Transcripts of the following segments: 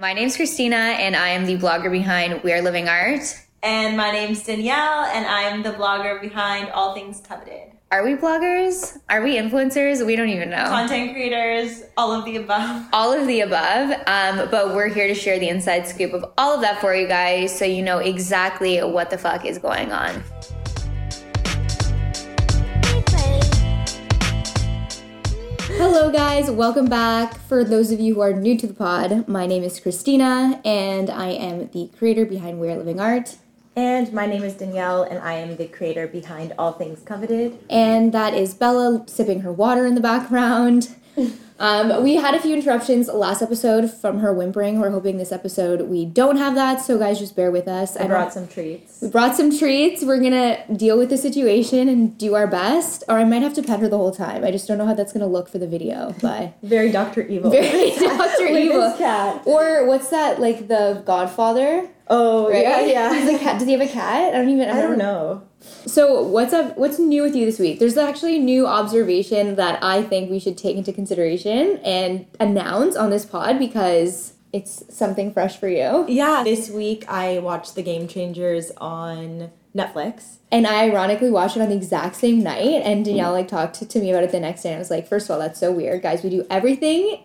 My name's Christina, and I am the blogger behind We Are Living Art. And my name's Danielle, and I'm the blogger behind All Things Coveted. Are we bloggers? Are we influencers? We don't even know. Content creators, all of the above. All of the above. Um, but we're here to share the inside scoop of all of that for you guys so you know exactly what the fuck is going on. Hello, guys. Welcome back. For those of you who are new to the pod, my name is Christina, and I am the creator behind We Are Living Art. And my name is Danielle, and I am the creator behind All Things Coveted. And that is Bella sipping her water in the background. Um, we had a few interruptions last episode from her whimpering. We're hoping this episode we don't have that, so guys, just bear with us. I brought some treats. We brought some treats. We're gonna deal with the situation and do our best, or I might have to pet her the whole time. I just don't know how that's gonna look for the video, but very Doctor Evil. Very Doctor Evil. cat. Or what's that? Like the Godfather. Oh right? yeah, yeah. He's. Does he have a cat? I don't even. I, I don't know. So what's up? What's new with you this week? There's actually a new observation that I think we should take into consideration and announce on this pod because it's something fresh for you. Yeah, this week I watched The Game Changers on Netflix. And I ironically watched it on the exact same night. And Danielle like talked to, to me about it the next day. And I was like, first of all, that's so weird, guys. We do everything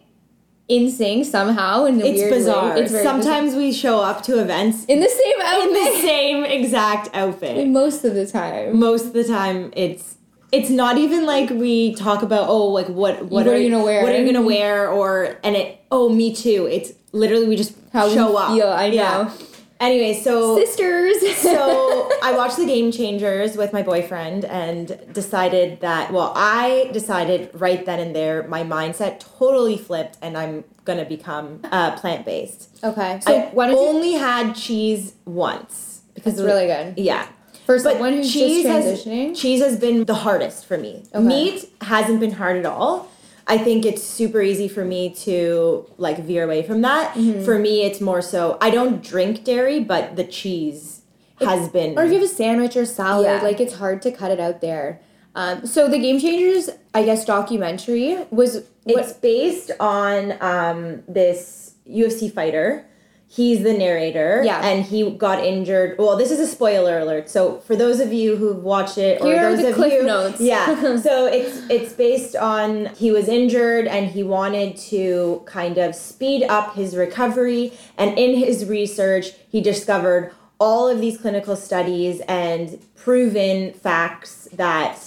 in sync somehow in it's bizarre. way. It's Sometimes bizarre. we show up to events in the same outfit. In the same exact outfit. Most of the time. Most of the time it's it's not even like we talk about oh like what what, what are, you gonna wear? What are you gonna wear or and it oh me too. It's literally we just How show up. Yeah, I know. Yeah. Anyway, so sisters. so I watched the Game Changers with my boyfriend and decided that well, I decided right then and there my mindset totally flipped and I'm gonna become uh, plant based. Okay. So I why only you... had cheese once because it's really good. Yeah. For someone who's cheese just transitioning, has, cheese has been the hardest for me. Okay. Meat hasn't been hard at all. I think it's super easy for me to like veer away from that. Mm-hmm. For me, it's more so I don't drink dairy, but the cheese has been. Or if you have a sandwich or salad, yeah. like it's hard to cut it out there. Um, so the Game Changers, I guess, documentary was. It's based on um, this UFC fighter he's the narrator. Yeah. And he got injured. Well, this is a spoiler alert. So for those of you who've watched it, or Here those the of cliff you, notes. yeah. so it's it's based on he was injured and he wanted to kind of speed up his recovery. And in his research, he discovered all of these clinical studies and proven facts that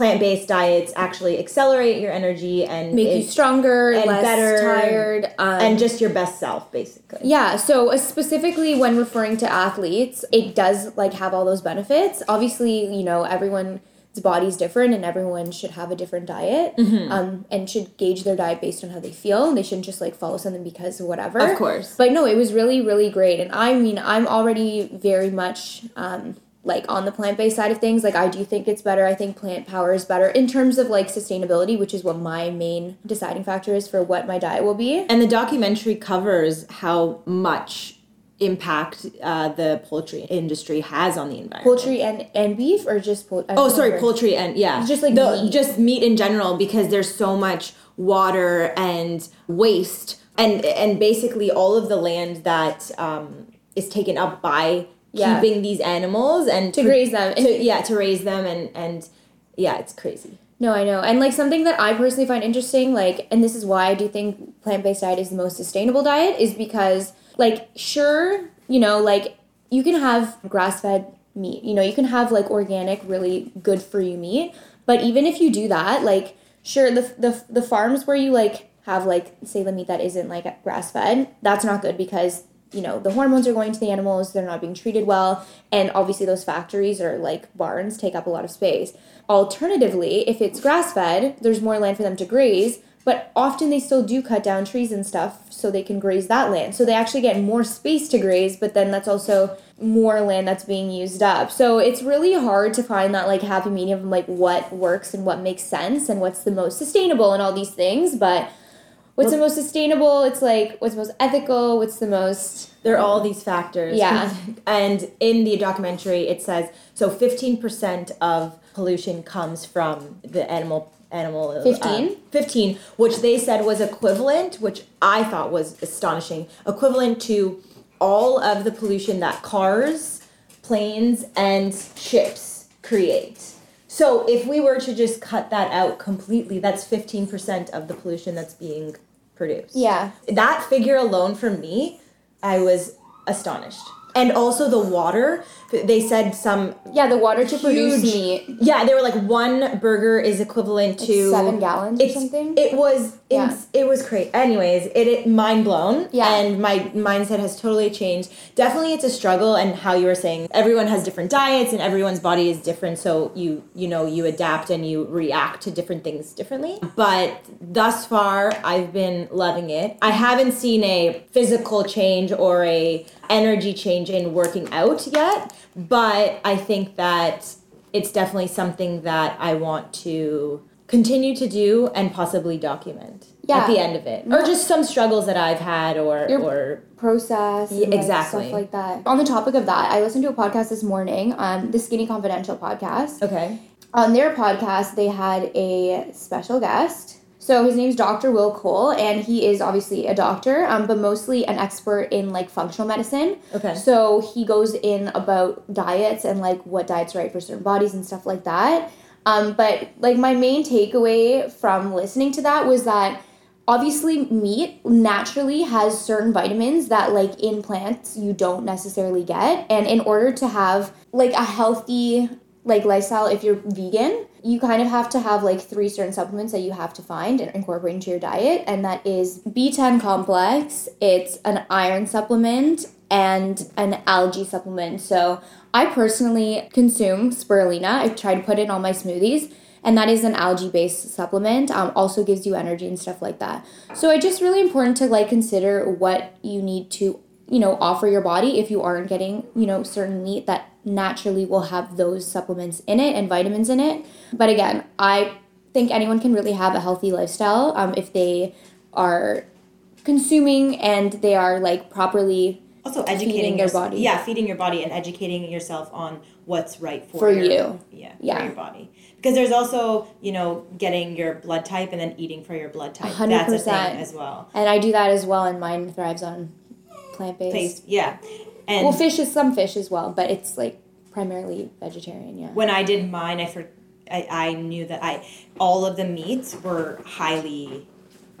plant-based diets actually accelerate your energy and make you stronger and less better tired um, and just your best self basically. Yeah so uh, specifically when referring to athletes it does like have all those benefits. Obviously you know everyone's body's different and everyone should have a different diet mm-hmm. um, and should gauge their diet based on how they feel and they shouldn't just like follow something because of whatever. Of course. But no it was really really great and i mean i'm already very much um, like on the plant-based side of things like i do think it's better i think plant power is better in terms of like sustainability which is what my main deciding factor is for what my diet will be and the documentary covers how much impact uh, the poultry industry has on the environment poultry and and beef or just poultry oh sorry remember. poultry and yeah just like the, meat. just meat in general because there's so much water and waste and and basically all of the land that um, is taken up by yeah. keeping these animals and to, to raise them. To, yeah, to raise them and and yeah, it's crazy. No, I know. And like something that I personally find interesting, like, and this is why I do think plant based diet is the most sustainable diet, is because, like, sure, you know, like, you can have grass fed meat, you know, you can have like organic, really good for you meat. But even if you do that, like, sure, the, the, the farms where you like have like, say, the meat that isn't like grass fed, that's not good because you know the hormones are going to the animals they're not being treated well and obviously those factories or like barns take up a lot of space. Alternatively if it's grass fed there's more land for them to graze but often they still do cut down trees and stuff so they can graze that land. So they actually get more space to graze but then that's also more land that's being used up. So it's really hard to find that like happy medium of like what works and what makes sense and what's the most sustainable and all these things but what's the most sustainable. It's like what's most ethical. What's the most there are all these factors. Yeah. And in the documentary, it says so 15% of pollution comes from the animal animal uh, 15? 15 which they said was equivalent which i thought was astonishing equivalent to all of the pollution that cars planes and ships create so if we were to just cut that out completely that's 15% of the pollution that's being produced. Yeah. That figure alone for me i was astonished. And also the water they said some yeah the water to produce meat. Yeah they were like one burger is equivalent to seven gallons or something. it was Yeah. it was crazy anyways it, it mind blown. Yeah. and my mindset has totally changed. Definitely it's a struggle and how you were saying everyone has different diets and everyone's body is different so you you know you adapt and you react to different things differently. But thus far i've been loving it. I haven't seen a physical change or a energy change in working out yet but i think that it's definitely something that i want to continue to do and possibly document Yeah. at the end of it. Or just some struggles that i've had or Your- or process Yeah, and, like, exactly. stuff like that. On the topic of that i listened to a podcast this morning um the skinny confidential podcast. Okay. On their podcast they had a special guest so his name's dr will cole and he is obviously a doctor um, but mostly an expert in like functional medicine. Okay. So he goes in about diets and like what diets are right for certain bodies and stuff like that. Um, but like my main takeaway from listening to that was that obviously meat naturally has certain vitamins that like in plants you don't necessarily get. And in order to have like a healthy like lifestyle if you're vegan you kind of have to have like three certain supplements that you have to find and incorporate into your diet and that is b10 complex it's an iron supplement and an algae supplement. So i personally consume spirulina. I try to put it in all my smoothies and that is an algae based supplement um, also gives you energy and stuff like that. So it's just really important to like consider what you need to you know offer your body if you aren't getting you know certain meat that naturally will have those supplements in it and vitamins in it but again i think anyone can really have a healthy lifestyle um, if they are consuming and they are like properly also educating their yours- body. Yeah, feeding your body and educating yourself on what's right for, For your- you. Yeah, Yeah. for your body. Because there's also, you know, getting your blood type and then eating for your blood type. hundred That's a thing percent. as well. and i do that as well and mine thrives on plant-based yeah. And well fish is some fish as well but it's like primarily vegetarian yeah when I did mine, I for I, I knew that I all of the meats were highly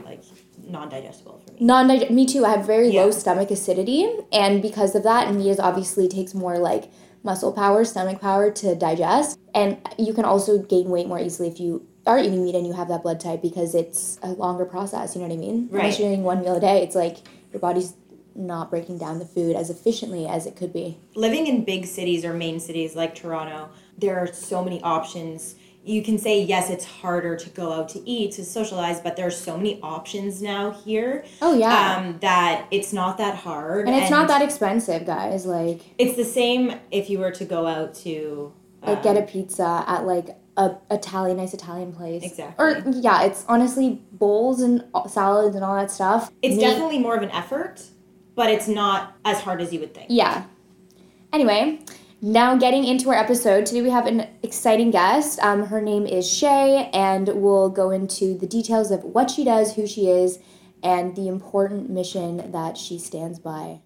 like non-digestible for me. non me too i have very Yeah. low stomach acidity and because of that meat is obviously takes more like muscle power stomach power to digest and you can also gain weight more easily if you are eating meat and you have that blood type because it's a longer process you know what i mean Right. unless you're eating one meal a day it's like your body's not breaking down the food as efficiently as it could be living in big cities or main cities like Toronto, there are so many options. You can say yes, it's harder to go out to eat to socialize, but there are so many options now here. oh yeah Um, that it's not that hard, and it's not that expensive guys like It's the same if you were to go out to like get a um, pizza at like a Italian nice Italian place. Exactly. Or yeah, it's honestly bowls and salads and all that stuff. It's Meat- definitely more of an effort, but it's not as hard as you would think. yeah. Anyway, now getting into our episode today, we have an exciting guest. Um, her name is Shay, and we'll go into the details of what she does, who she is, and the important mission that she stands by.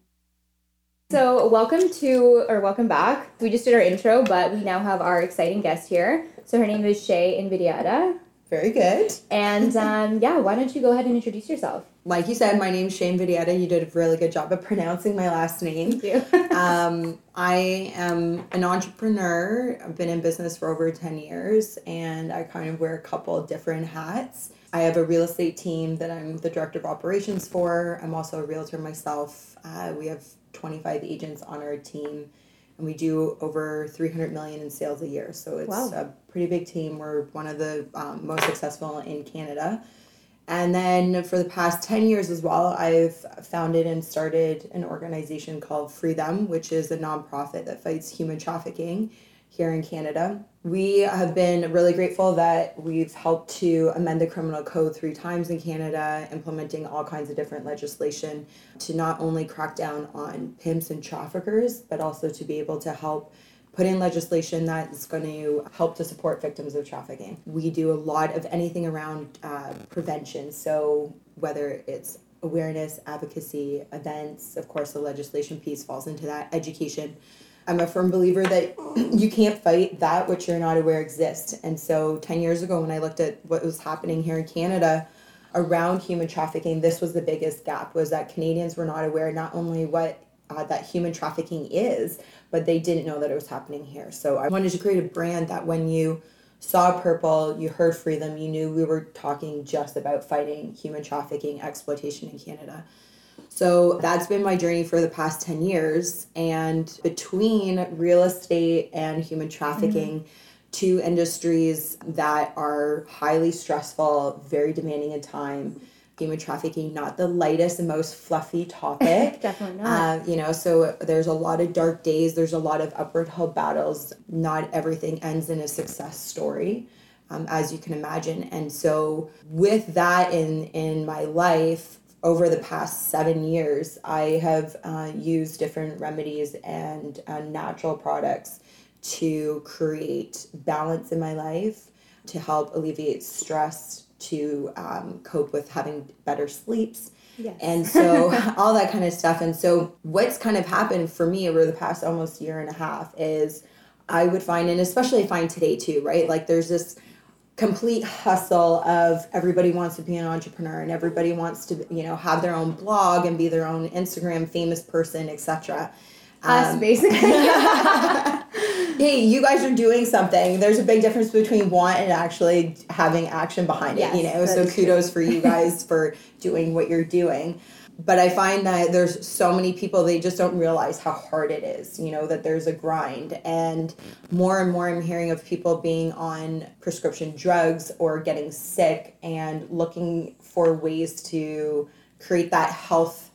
So, welcome to, or welcome back. We just did our intro, but we now have our exciting guest here. So, her name is Shay Invidiata. Very good. And um, yeah, why don't you go ahead and introduce yourself? Like you said, my name's Shay Invidiata. You did a really good job of pronouncing my last name. Thank you. Um, I am an entrepreneur. I've been in business for over 10 years and I kind of wear a couple different hats. I have a real estate team that I'm the director of operations for. I'm also a realtor myself. Uh, we have 25 agents on our team and we do over 300 million in sales a year. So it's Wow. a pretty big team. We're one of the um, most successful in Canada. And then for the past 10 years as well, I've founded and started an organization called Free Them, which is a nonprofit that fights human trafficking here in Canada. We have been really grateful that we've helped to amend the criminal code three times in Canada, implementing all kinds of different legislation to not only crack down on pimps and traffickers, but also to be able to help put in legislation that is going to help to support victims of trafficking. We do a lot of anything around uh, prevention. So, whether it's awareness, advocacy, events, of course, the legislation piece falls into that, education. I'm a firm believer that you can't fight that which you're not aware exists. And so, 10 years ago, when I looked at what was happening here in Canada, around human trafficking this was the biggest gap was that canadians were not aware not only what uh, that human trafficking is, but they didn't know that it was happening here. So I wanted to create a brand that when you saw purple, you heard freedom, you knew we were talking just about fighting human trafficking, exploitation in Canada. So that's been my journey for the past 10 years. And between real estate and human trafficking, mm-hmm. two industries that are highly stressful, very demanding in time. Human trafficking not the lightest and most fluffy topic. Definitely not. Uh, you know so there's a lot of dark days. There's a lot of upward hill battles. Not everything ends in a success story um, as you can imagine. And so with that in in my life over the past seven years i have uh, used different remedies and uh, natural products to create balance in my life to help alleviate stress to um, cope with having better sleeps. Yes. And so all that kind of stuff. And so what's kind of happened for me over the past almost year and a half is I would find, and especially find today too, right? Like there's this complete hustle of everybody wants to be an entrepreneur and everybody wants to, you know, have their own blog and be their own Instagram famous person, etc. Us, um, basically. hey, you guys are doing something. There's a big difference between want and actually having action behind it, yes, you know? So kudos true. for you guys for doing what you're doing. But I find that there's so many people, they just don't realize how hard it is, you know, that there's a grind. And more and more I'm hearing of people being on prescription drugs or getting sick and looking for ways to create that health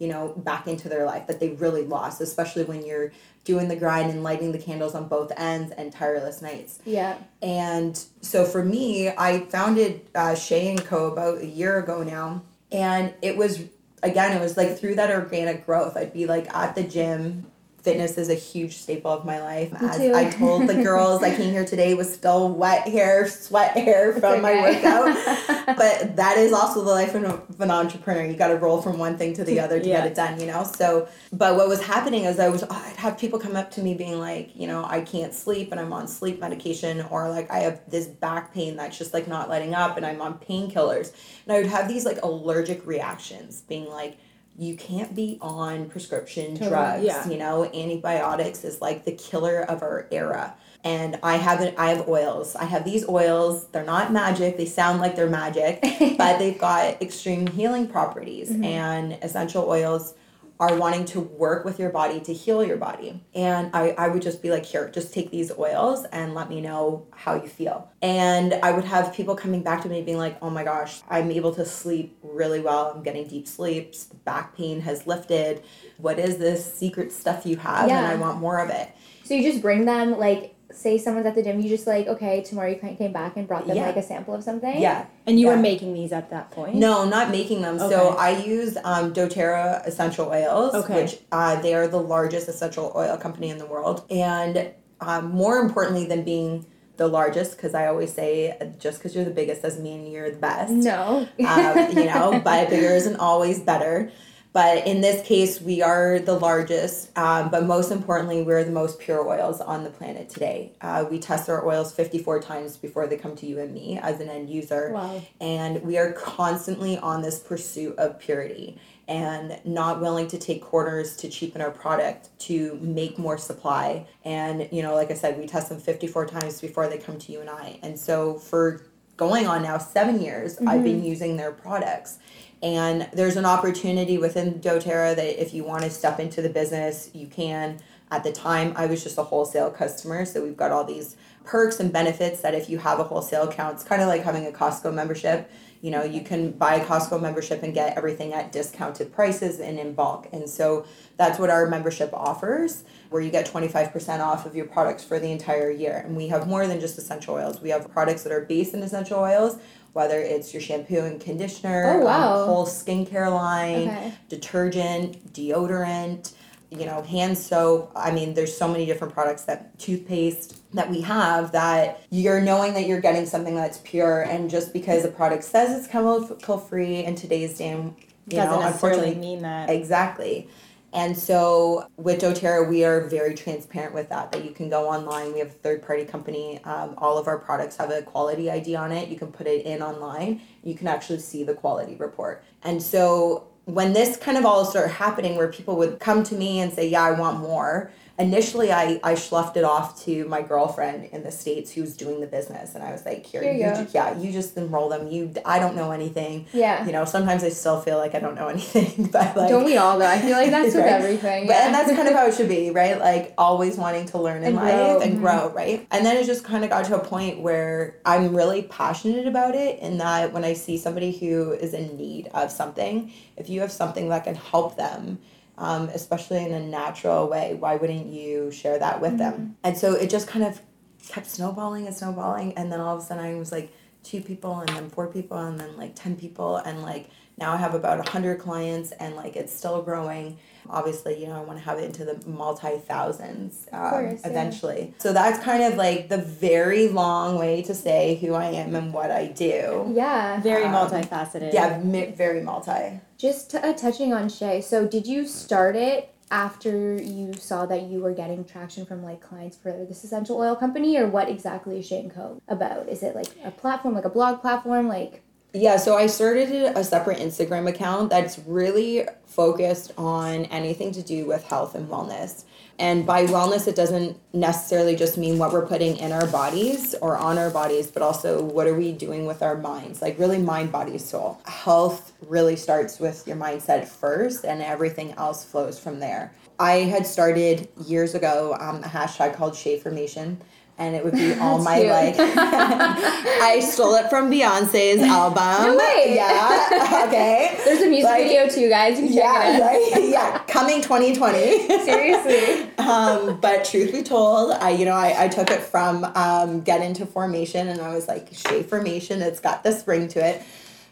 you know, back into their life that they really lost, especially when you're doing the grind and lighting the candles on both ends and tireless nights. Yeah. And so for me, I founded uh, Shay and Co. about a year ago now, and it was again, it was like through that organic growth. I'd be like at the gym fitness is a huge staple of my life. As I told the girls I came here today with still wet hair, sweat hair from okay. my workout. but that is also the life of an entrepreneur. You got to roll from one thing to the other to yeah. get it done, you know? So, but what was happening is I was, I'd have people come up to me being like, you know, I can't sleep and I'm on sleep medication, or like I have this back pain that's just like not letting up and I'm on painkillers. And I would have these like allergic reactions being like, you can't be on prescription totally. drugs. Yeah. You know, antibiotics is like the killer of our era. And I have it, I have oils. I have these oils. They're not magic. They sound like they're magic, but they've got extreme healing properties. Mm-hmm. And essential oils are wanting to work with your body to heal your body. And I, I would just be like, here, just take these oils and let me know how you feel. And I would have people coming back to me being like, oh my gosh, I'm able to sleep really well. I'm getting deep sleeps. Back pain has lifted. What is this secret stuff you have? Yeah. And I want more of it. So you just bring them like say someone's at the gym, you just like, okay, tomorrow you came back and brought them yeah. like a sample of something. Yeah. And you yeah. were making these at that point? No, not making them. Okay. So I use um, doTERRA essential oils, okay. which uh, they are the largest essential oil company in the world. And um, more importantly than being the largest, because I always say just because you're the biggest doesn't mean you're the best. No. um, you know, but bigger isn't always better. But in this case, we are the largest, um, but most importantly, we're the most pure oils on the planet today. Uh, we test our oils 54 times before they come to you and me as an end user. Wow. And we are constantly on this pursuit of purity and not willing to take corners to cheapen our product to make more supply. And, you know, like I said, we test them 54 times before they come to you and I. And so for going on now seven years, mm-hmm. I've been mm-hmm. using their products and there's an opportunity within doterra that if you want to step into the business you can At the time, I was just a wholesale customer, so we've got all these perks and benefits that if you have a wholesale account, it's kind of like having a Costco membership. You know, you can buy a Costco membership and get everything at discounted prices and in bulk. And so that's what our membership offers, where you get 25% off of your products for the entire year. And we have more than just essential oils. We have products that are based in essential oils, whether it's your shampoo and conditioner, Oh, wow. um, whole skincare line, Okay. detergent, deodorant, you know, hand soap. I mean, there's so many different products that toothpaste that we have that you're knowing that you're getting something that's pure and just because a product says it's chemical free in today's day, you Doesn't know, necessarily unfortunately mean that. Exactly. And so with doTERRA, we are very transparent with that. That you can go online. We have a third party company. Um, all of our products have a quality ID on it. You can put it in online. You can actually see the quality report. And so when this kind of all started happening, where people would come to me and say, "Yeah, I want more." Initially, I I sloughed it off to my girlfriend in the states who's doing the business, and I was like, "Here, Here you you ju- yeah, you just enroll them. You, I don't know anything. Yeah. You know, sometimes I still feel like I don't know anything, but like Don't we all though? I feel like that's with everything. but, Yeah. and that's kind of how it should be, right? Like always wanting to learn in And life grow. and Mhm. grow, right? And then it just kind of got to a point where I'm really passionate about it, in that when I see somebody who is in need of something, if you have something that can help them, um, especially in a natural way, why wouldn't you share that with Mm-hmm. them? And so it just kind of kept snowballing and snowballing, and then all of a sudden I was like two people, and then four people, and then like ten people, and like now I have about a hundred clients, and like it's still growing. Obviously, you know, I want to have it into the multi thousands um, course, yeah. eventually. So that's kind of like the very long way to say who I am and what I do. yeah. Very Um, multifaceted. Yeah, very multi. Just uh, touching on Shay. So, did you start it after you saw that you were getting traction from like clients for this essential oil company, or what exactly is Shay and Co about? Is it like a platform, like a blog platform, like? Yeah, so I started a separate Instagram account that's really focused on anything to do with health and wellness. And by wellness, it doesn't necessarily just mean what we're putting in our bodies or on our bodies, but also what are we doing with our minds? Like, really, mind, body, soul. Health really starts with your mindset first, and everything else flows from there. I had started years ago um, a hashtag called Shaformation. And it would be all my cute. like. I stole it from Beyonce's album. No way. Yeah. Okay. There's a music Like, video too, guys. You can check Yeah. Right. Yeah. Coming 2020. Seriously. um, but truth be told, I you know I, I took it from um, get into formation and I was like Shay formation. It's got the spring to it.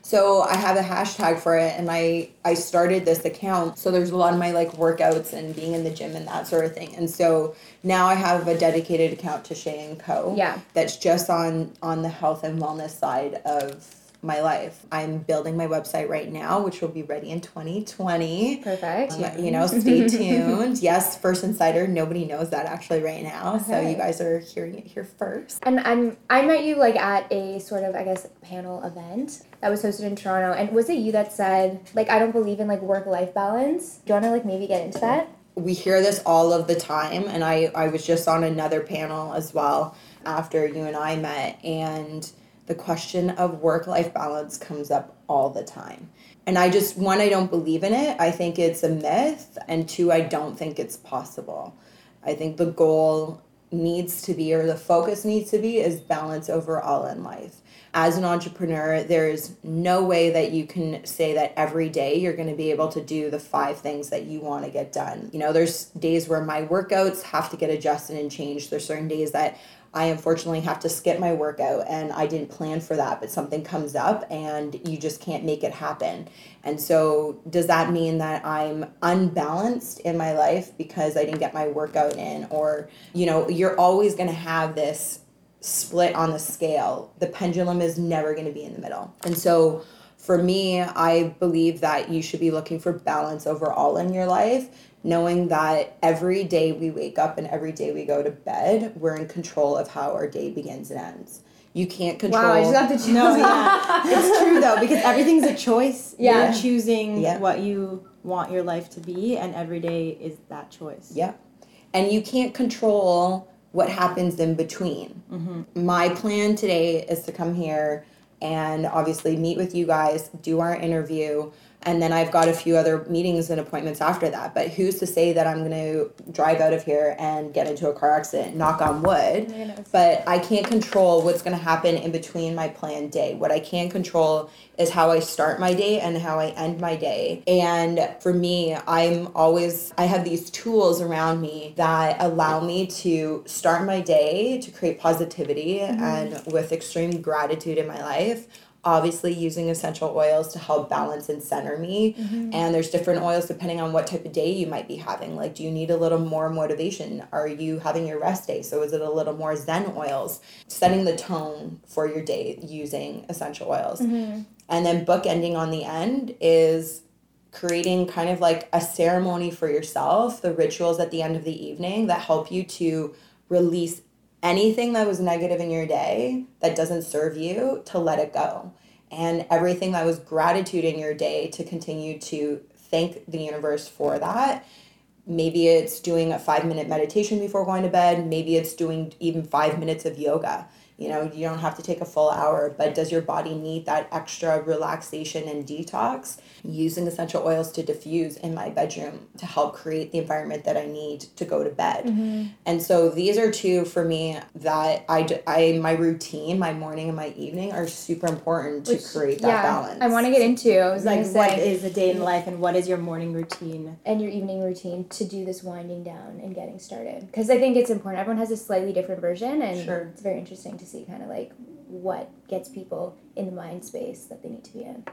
So I have a hashtag for it, and I I started this account. So there's a lot of my like workouts and being in the gym and that sort of thing. And so now I have a dedicated account to Shay and Co. Yeah. That's just on on the health and wellness side of my life. I'm building my website right now, which will be ready in 2020. Perfect. Um, Yeah. You know, stay tuned. yes, First Insider. Nobody knows that actually right now. So you guys are hearing it here first. And I'm I met you like at a sort of I guess panel event that was hosted in Toronto. And was it you that said like I don't believe in like work life balance? Do you want to like maybe get into that? We hear this all of the time, and I I was just on another panel as well after you and I met, and the question of work life balance comes up all the time. And I just one I don't believe in it. I think it's a myth, and two I don't think it's possible. I think the goal needs to be or the focus needs to be is balance overall in life. As an entrepreneur, there's no way that you can say that every day you're going to be able to do the five things that you want to get done. You know, there's days where my workouts have to get adjusted and changed. There's certain days that I unfortunately have to skip my workout and I didn't plan for that, but something comes up and you just can't make it happen. And so, does that mean that I'm unbalanced in my life because I didn't get my workout in? Or, you know, you're always going to have this split on the scale. The pendulum is never going to be in the middle. And so, for me, I believe that you should be looking for balance overall in your life, knowing that every day we wake up and every day we go to bed, we're in control of how our day begins and ends. You can't control. Wow, I just got the chills. No, yeah. it's true though because everything's a choice. Yeah. You're choosing Yeah. what you want your life to be, and every day is that choice. Yeah. And you can't control what happens in between. My plan today is to come here and obviously meet with you guys, do our interview, and then I've got a few other meetings and appointments after that. But who's to say that I'm going to drive out of here and get into a car accident? Knock on wood. But I can't control what's going to happen in between my planned day. What I can control is how I start my day and how I end my day. And for me, I'm always, I have these tools around me that allow me to start my day to create positivity mm-hmm. and with extreme gratitude in my life obviously using essential oils to help balance and center me. Mm-hmm. And there's different oils depending on what type of day you might be having. Like do you need a little more motivation? Are you having your rest day? So is it a little more zen oils? Setting the tone for your day using essential oils. Mm-hmm. And then bookending on the end is creating kind of like a ceremony for yourself the rituals at the end of the evening that help you to release anything that was negative in your day that doesn't serve you to let it go. And everything that was gratitude in your day to continue to thank the universe for that. Maybe it's doing a 5 minute meditation before going to bed. Maybe it's doing even 5 minutes of yoga. You know you don't have to take a full hour but does your body need that extra relaxation and detox using essential oils to diffuse in my bedroom to help create the environment that i need to go to bed mm-hmm. and so these are two for me that I, d- I my routine my morning and my evening are super important to create that yeah, balance I want to get into. I was Like gonna what say, is a day in life and what is your morning routine? and your evening routine to do this winding down and getting started because I think it's important. Everyone has a slightly different version, and Sure. it's very interesting to see kind of like what gets people in the mind space that they need to be in.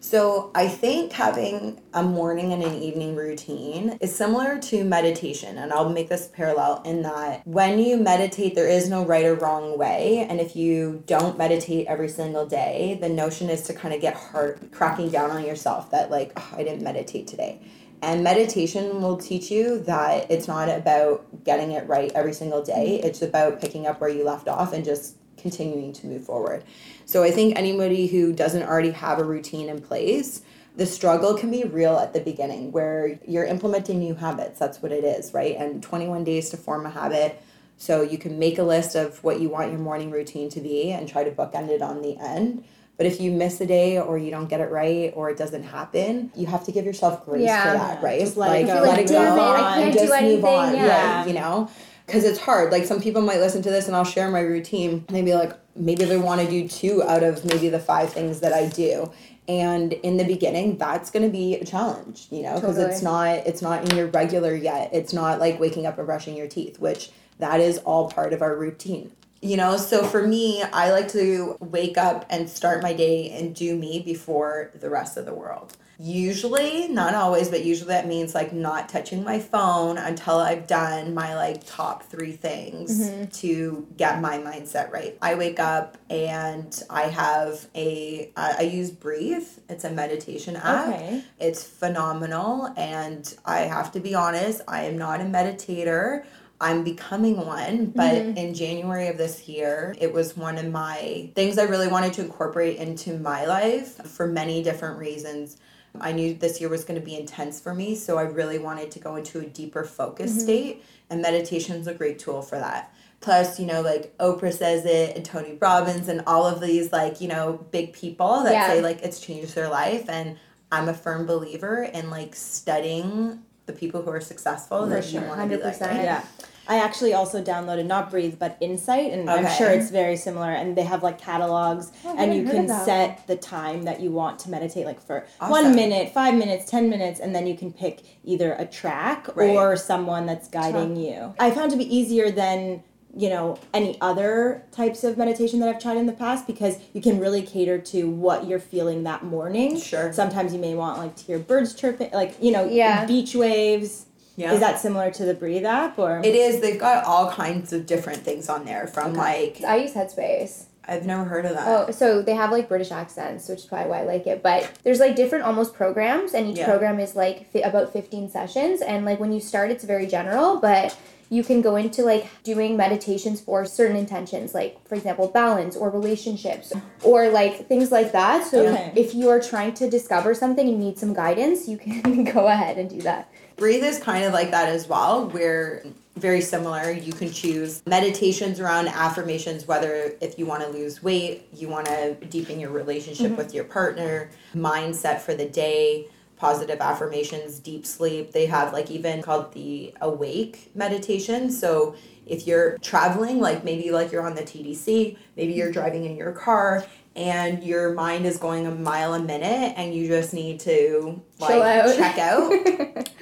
So I think having a morning and an evening routine is similar to meditation, and I'll make this parallel in that when you meditate, there is no right or wrong way, and if you don't meditate every single day, the notion is to kind of get hard, cracking down on yourself that like "Oh, I didn't meditate today. And meditation will teach you that it's not about getting it right every single day. It's about picking up where you left off and just continuing to move forward. So I think anybody who doesn't already have a routine in place, the struggle can be real at the beginning where you're implementing new habits. That's what it is, right? And 21 days to form a habit. So you can make a list of what you want your morning routine to be and try to bookend it on the end. But if you miss a day or you don't get it right or it doesn't happen, you have to give yourself grace Yeah. for that, right? Just let it go. let Like, it go. it, I and can't do just move on. yeah. Right, you know? Because it's hard. Like some people might listen to this and I'll share my routine. and they'd be like maybe they want to do two out of maybe the five things that I do. And in the beginning, that's going to be a challenge, you know, because it's not it's not in your regular yet. It's not like waking up and brushing your teeth, which that is all part of our routine. You know, so for me, I like to wake up and start my day and do me before the rest of the world. Usually, not always, but usually that means like not touching my phone until I've done my like top three things to get my mindset right. I wake up and I have a, uh, I use Breathe. It's a meditation app. Okay. It's phenomenal. And I have to be honest, I am not a meditator. I'm becoming one, but in January of this year, it was one of my things I really wanted to incorporate into my life for many different reasons. I knew this year was going to be intense for me, so I really wanted to go into a deeper focus state, and meditation is a great tool for that. Plus, you know, like Oprah says it, and Tony Robbins, and all of these, like, you know, big people that Yeah. say, like, it's changed their life. And I'm a firm believer in, like, studying the people who are successful that you want to be like. 100%. Yeah. I actually also downloaded not Breathe but Insight, and I'm sure it's very similar. And they have like catalogs, Oh, and you can set the time that you want to meditate, like for Awesome. one minute, five minutes, ten minutes, and then you can pick either a track Right. or someone that's guiding you. I found to be easier than you know any other types of meditation that I've tried in the past because you can really cater to what you're feeling that morning. Sure. Sometimes you may want like to hear birds chirping, like you know, Yeah. beach waves. Yeah. Is that similar to the Breathe app or? It is. They've got all kinds of different things on there from like, I use Headspace. I've never heard of that. Oh, so they have like British accents, which is probably why I like it. But there's like different almost programs, and each Yeah. program is like fi- about 15 sessions. And like when you start, it's very general, but you can go into like doing meditations for certain intentions, like for example, balance or relationships or like things like that. So Okay. if you are trying to discover something and need some guidance, you can go ahead and do that. Breathe is kind of like that as well, where very similar. You can choose meditations around affirmations, whether if you want to lose weight, you want to deepen your relationship Mm-hmm. with your partner, mindset for the day, positive affirmations, deep sleep. They have like even called the awake meditation. So if you're traveling, like maybe like you're on the TTC, maybe you're driving in your car and your mind is going a mile a minute and you just need to like out. check out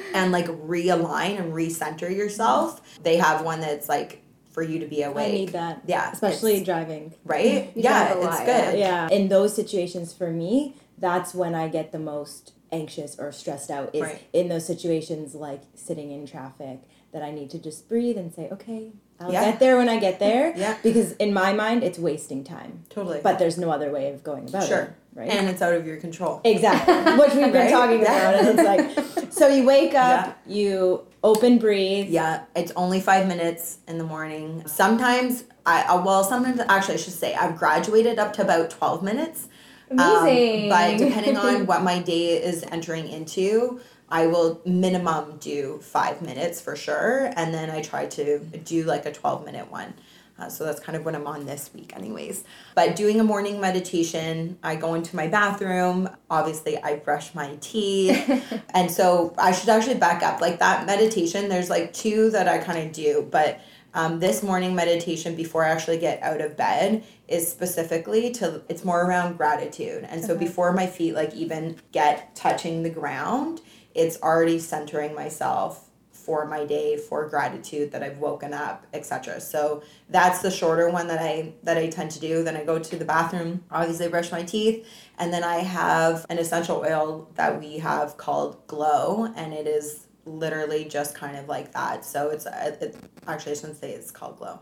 and like realign and recenter yourself. They have one that's like for you to be awake. I need that. Yeah, Especially driving. right? You yeah, it's good. Yeah. In those situations for me, that's when I get the most anxious or stressed out is Right. in those situations like sitting in traffic that I need to just breathe and say, "Okay, I'll Yeah. get there when I get there." Yeah. Because in my mind it's wasting time. Totally. But there's no other way of going about it. Sure. Right? and it's out of your control. Exactly, which we've been Right? talking Yeah. about. And it's like, so you wake up, you open breathe. Yeah, it's only five minutes in the morning. Sometimes I uh, well, sometimes actually I should say I've graduated up to about twelve minutes. Um, Amazing. but depending on what my day is entering into, I will minimum do five minutes for sure, and then I try to do like a twelve minute one. Uh, so that's kind of what I'm on this week, anyways. But doing a morning meditation, I go into my bathroom. Obviously, I brush my teeth. and so I should actually back up. Like that meditation, there's like two that I kind of do. But um, this morning meditation before I actually get out of bed is specifically to, it's more around gratitude. And so before my feet like even get touching the ground, it's already centering myself for my day for gratitude that I've woken up, etc. So that's the shorter one that I that I tend to do. Then I go to the bathroom, obviously brush my teeth, and then I have an essential oil that we have called Glow, and it is literally just kind of like that. So it's it, actually I shouldn't say it's called Glow.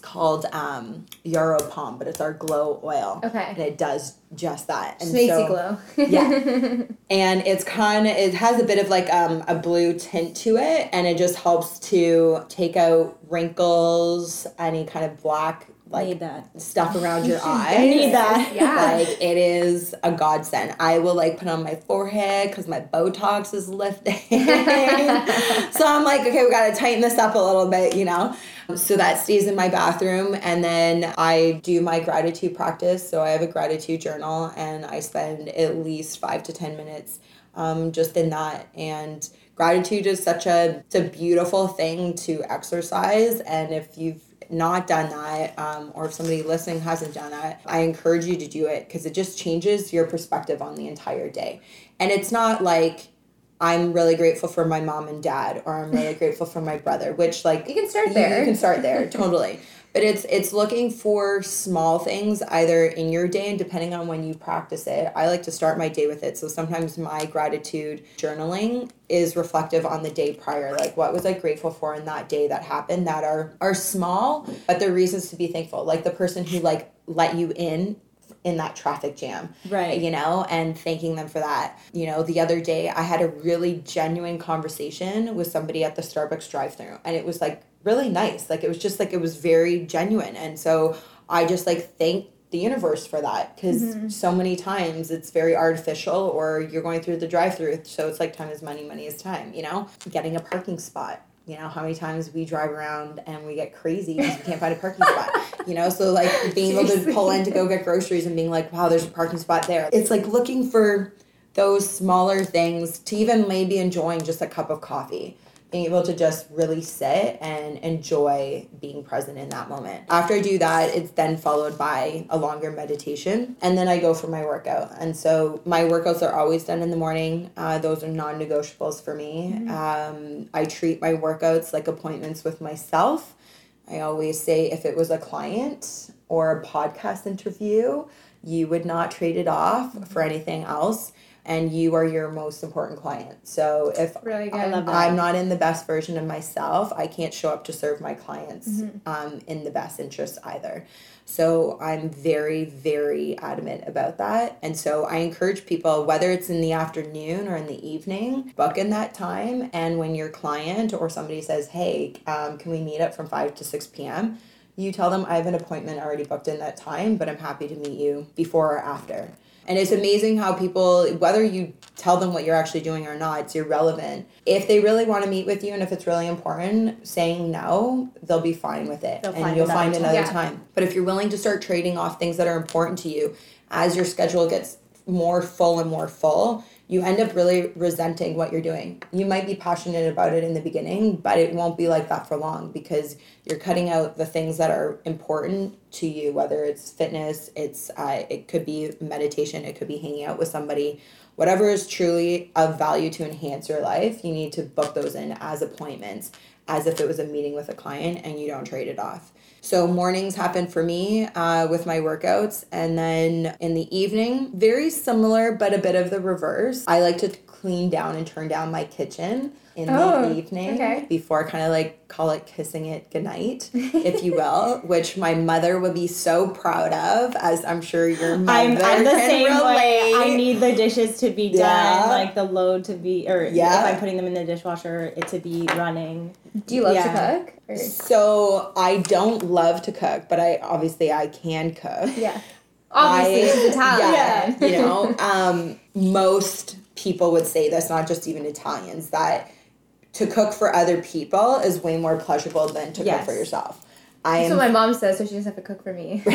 It's called um, Yarrow Pom, but it's our Glow oil. Okay. And it does just that. And makes so, glow. Yeah. and it's kind of it has a bit of like um, a blue tint to it and it just helps to take out wrinkles any kind of black like Need that. stuff around your eyes I need that. Yeah. like it is a godsend i will like put on my forehead because my botox is lifting so i'm like okay we gotta tighten this up a little bit you know so that stays in my bathroom and then i do my gratitude practice. So i have a gratitude journal and i spend at least five to ten minutes um, just in that. And gratitude is such a it's a beautiful thing to exercise. And if you've not done that um, or if somebody listening hasn't done that i encourage you to do it because it just changes your perspective on the entire day. And it's not like i'm really grateful for my mom and dad or i'm really grateful for my brother which like You can start you- there. you can start there totally. But it's it's looking for small things either in your day and depending on when you practice it i like to start my day with it. So sometimes my gratitude journaling is reflective on the day prior like what was i grateful for in that day that happened that are are small but they're reasons to be thankful. Like the person who like let you in in that traffic jam Right. you know and thanking them for that. You know the other day i had a really genuine conversation with somebody at the starbucks drive-through and it was like really nice. Like it was just like it was very genuine. And so i just like thank the universe for that because mm-hmm. so many times it's very artificial or you're going through the drive-through so it's like time is money money is time you know? Getting a parking spot you know how many times we drive around and we get crazy because we can't find a parking spot you know? So like being able to pull in to go get groceries and being like wow there's a parking spot there. It's like looking for those smaller things to even maybe enjoying just a cup of coffee being able to just really sit and enjoy being present in that moment. After I do that, it's then followed by a longer meditation, and then I go for my workout. And so my workouts are always done in the morning. Uh, those are non negotiables for me. Um, I treat my workouts like appointments with myself. I always say if it was a client or a podcast interview, you would not trade it off for anything else. And you are your most important client. So if Really good. I love that. I'm not in the best version of myself. I can't show up to serve my clients Mm-hmm. um, in the best interest either. So I'm very, very adamant about that. And so I encourage people, whether it's in the afternoon or in the evening, book in that time. And when your client or somebody says, hey, um, can we meet up from 5 to 6 p.m.? You tell them I have an appointment already booked in that time, but I'm happy to meet you before or after. And it's amazing how people, whether you tell them what you're actually doing or not, it's irrelevant. If they really want to meet with you and if it's really important, saying no, they'll be fine with it. They'll and find you'll another find time. another Yeah. time. But if you're willing to start trading off things that are important to you as your schedule gets more full and more full, you end up really resenting what you're doing. You might be passionate about it in the beginning, but it won't be like that for long because you're cutting out the things that are important to you, whether it's fitness, it's uh, it could be meditation, it could be hanging out with somebody. Whatever is truly of value to enhance your life, you need to book those in as appointments, as if it was a meeting with a client, and you don't trade it off. So mornings happen for me uh, with my workouts, and then in the evening, very similar but a bit of the reverse. I like to clean down and turn down my kitchen in Oh, the evening okay. before kind of like call it kissing it goodnight, if you will, which my mother would be so proud of, as I'm sure your mother I'm, I'm the same way. I need the dishes to be done, Yeah. like the load to be, or Yeah. if I'm putting them in the dishwasher, it to be running. Do you love Yeah. to cook? Or- So I don't love to cook, but I obviously I can cook. yeah. Obviously, I- it's Italian. Yeah, you know, um, most people would say this, not just even Italians, that to cook for other people is way more pleasurable than to Yes. cook for yourself. I That's am. what my mom says, so she doesn't have to cook for me.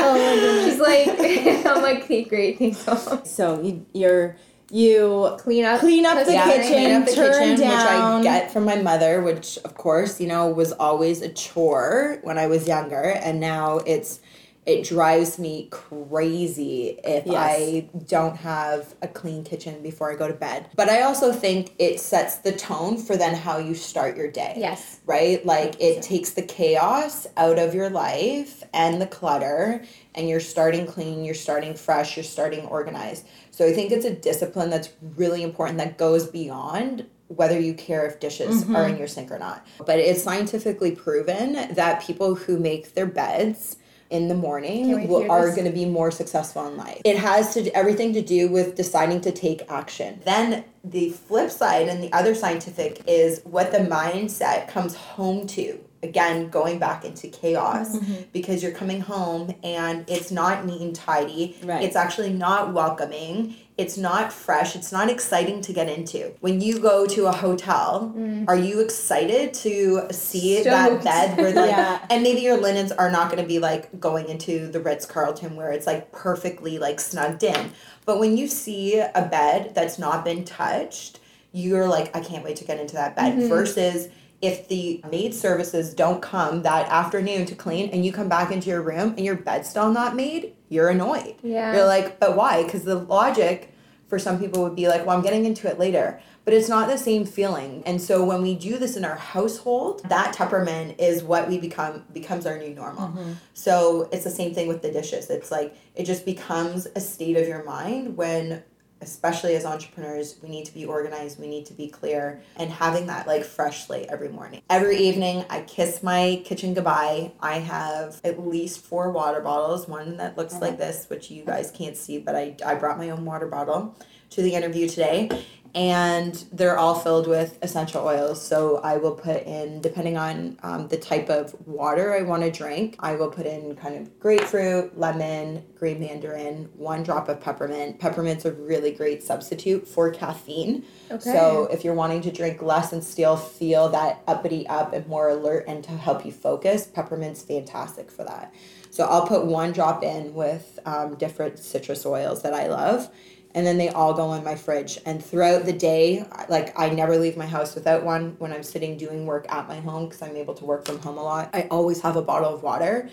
Oh. She's like, I'm like, okay, great, thanks. Mom." So you, you're you Clean up, Clean up the dinner. kitchen. clean up the turn kitchen, which. I get from my mother, which of course, you know, was always a chore when I was younger, and now it's it drives me crazy if Yes. I don't have a clean kitchen before I go to bed. But I also think it sets the tone for then how you start your day. Yes. Right? Like it takes the chaos out of your life and the clutter and you're starting clean, you're starting fresh, you're starting organized. So I think it's a discipline that's really important that goes beyond whether you care if dishes mm-hmm. are in your sink or not. But it's scientifically proven that people who make their beds in the morning will, are going to be more successful in life. It has to everything to do with deciding to take action. Then the flip side and the other scientific is what the mindset comes home to. Again, going back into chaos Mm-hmm. because you're coming home and it's not neat and tidy. Right. It's actually not welcoming. It's not fresh. It's not exciting to get into. When you go to a hotel, are you excited to see that bed where like Yeah. and maybe your linens are not going to be like going into the Ritz Carlton where it's like perfectly like snugged in. But when you see a bed that's not been touched, you're like, I can't wait to get into that bed. Mm-hmm. Versus if the maid services don't come that afternoon to clean and you come back into your room and your bed's still not made, you're annoyed. Yeah. You're like, but why? Because the logic for some people would be like, well, I'm getting into it later. But it's not the same feeling. And so when we do this in our household, that temperament is what we become becomes our new normal. Mm-hmm. So it's the same thing with the dishes. It's like it just becomes a state of your mind when especially as entrepreneurs, we need to be organized, we need to be clear, and having that like fresh slate every morning. Every evening, I kiss my kitchen goodbye. I have at least four water bottles, one that looks uh-huh. like this, which you guys can't see, but I, I brought my own water bottle to the interview today. And they're all filled with essential oils. So I will put in, depending on um, the type of water I want to drink, I will put in kind of grapefruit, lemon, green mandarin, one drop of peppermint. Peppermint's a really great substitute for caffeine. Okay. So if you're wanting to drink less and still feel that uppity up and more alert and to help you focus, peppermint's fantastic for that. So I'll put one drop in with um, different citrus oils that I love. And then they all go in my fridge. And throughout the day, like I never leave my house without one when I'm sitting doing work at my home because I'm able to work from home a lot. I always have a bottle of water.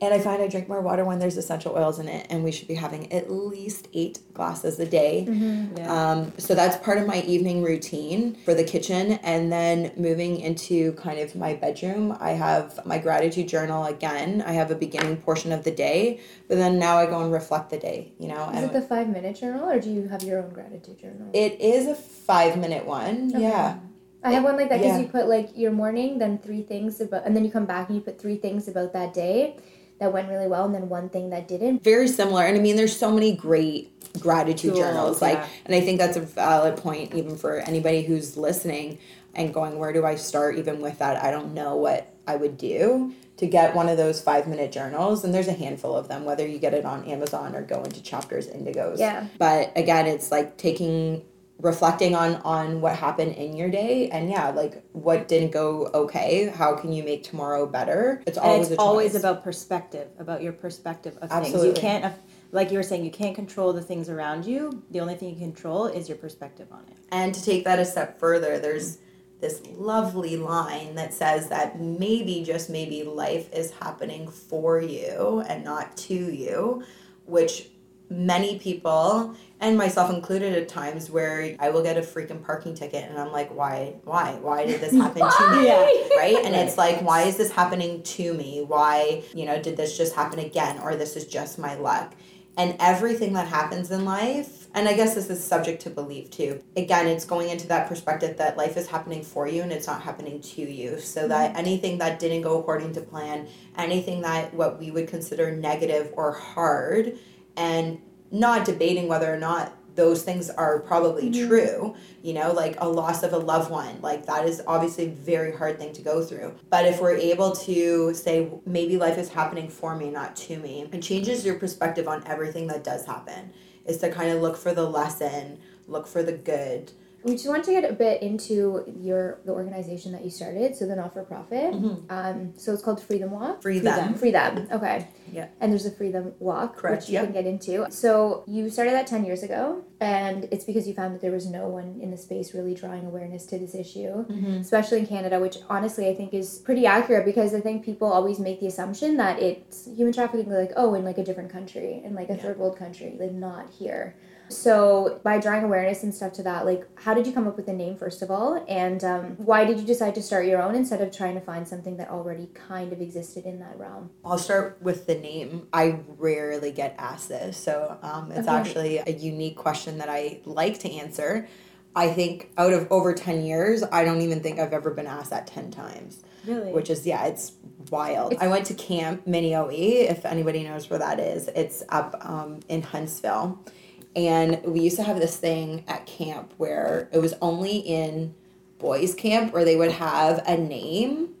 And I find I drink more water when there's essential oils in it. And we should be having at least eight glasses a day. Yeah. Um, so that's part of my evening routine for the kitchen. And then moving into kind of my bedroom, I have my gratitude journal again. I have a beginning portion of the day, but then now I go and reflect the day, you know. Is it the five minute journal or do you have your own gratitude journal? it is a five minute one. Okay. Yeah. I have one like that because Yeah. you put like your morning, then three things about, and then you come back and you put three things about that day that went really well, and then one thing that didn't. Very similar. And I mean, there's so many great gratitude journals. Like, yeah. and I think that's a valid point even for anybody who's listening and going, where do I start even with that? I don't know what I would do to get one of those five minute journals. And there's a handful of them, whether you get it on Amazon or go into Chapters Indigos. Yeah. But again, it's like taking reflecting on on what happened in your day. And yeah like what didn't go okay how can you make tomorrow better? It's and always it's always about perspective about your perspective of things. You can't uh, like you were saying you can't control the things around you. The only thing you control is your perspective on it. And to take that a step further, there's this lovely line that says that maybe, just maybe, life is happening for you and not to you, which many people, and myself included at times, where I will get a freaking parking ticket and I'm like, why, why, why did this happen to me? Yeah. Right? And it's like, why is this happening to me? Why, you know, did this just happen again? Or this is just my luck? and everything that happens in life and i guess this is subject to belief too again it's going into that perspective that life is happening for you and it's not happening to you so that mm-hmm. anything that didn't go according to plan anything that what we would consider negative or hard and not debating whether or not those things are probably mm-hmm. true you know like a loss of a loved one like that is obviously a very hard thing to go through. But if we're able to say maybe life is happening for me not to me it changes your perspective on everything that does happen. Is to kind of look for the lesson look for the good We just want to get a bit into your the organization that you started, so the not for profit. Mm-hmm. Um, so it's called Freedom Walk. free them Free them. Okay. Yeah. And there's a Freedom Walk, Correct, which you yep. can get into. So you started that ten years ago, and it's because you found that there was no one in the space really drawing awareness to this issue, Mm-hmm. especially in Canada, which honestly I think is pretty accurate because I think people always make the assumption that it's human trafficking, like oh, in like a different country, in like a third world country, like not here. So by drawing awareness and stuff to that, like how did you come up with the name first of all, and um, why did you decide to start your own instead of trying to find something that already kind of existed in that realm? I'll start with the name. I rarely get asked this, so um, it's Okay. actually a unique question that I like to answer. I think out of over 10 years, I don't even think I've ever been asked that 10 times, really which is, yeah, it's wild. I went to Camp Mini-Yo-We, if anybody knows where that is. It's up um, in Huntsville. And we used to have this thing at camp where it was only in boys' camp where they would have a name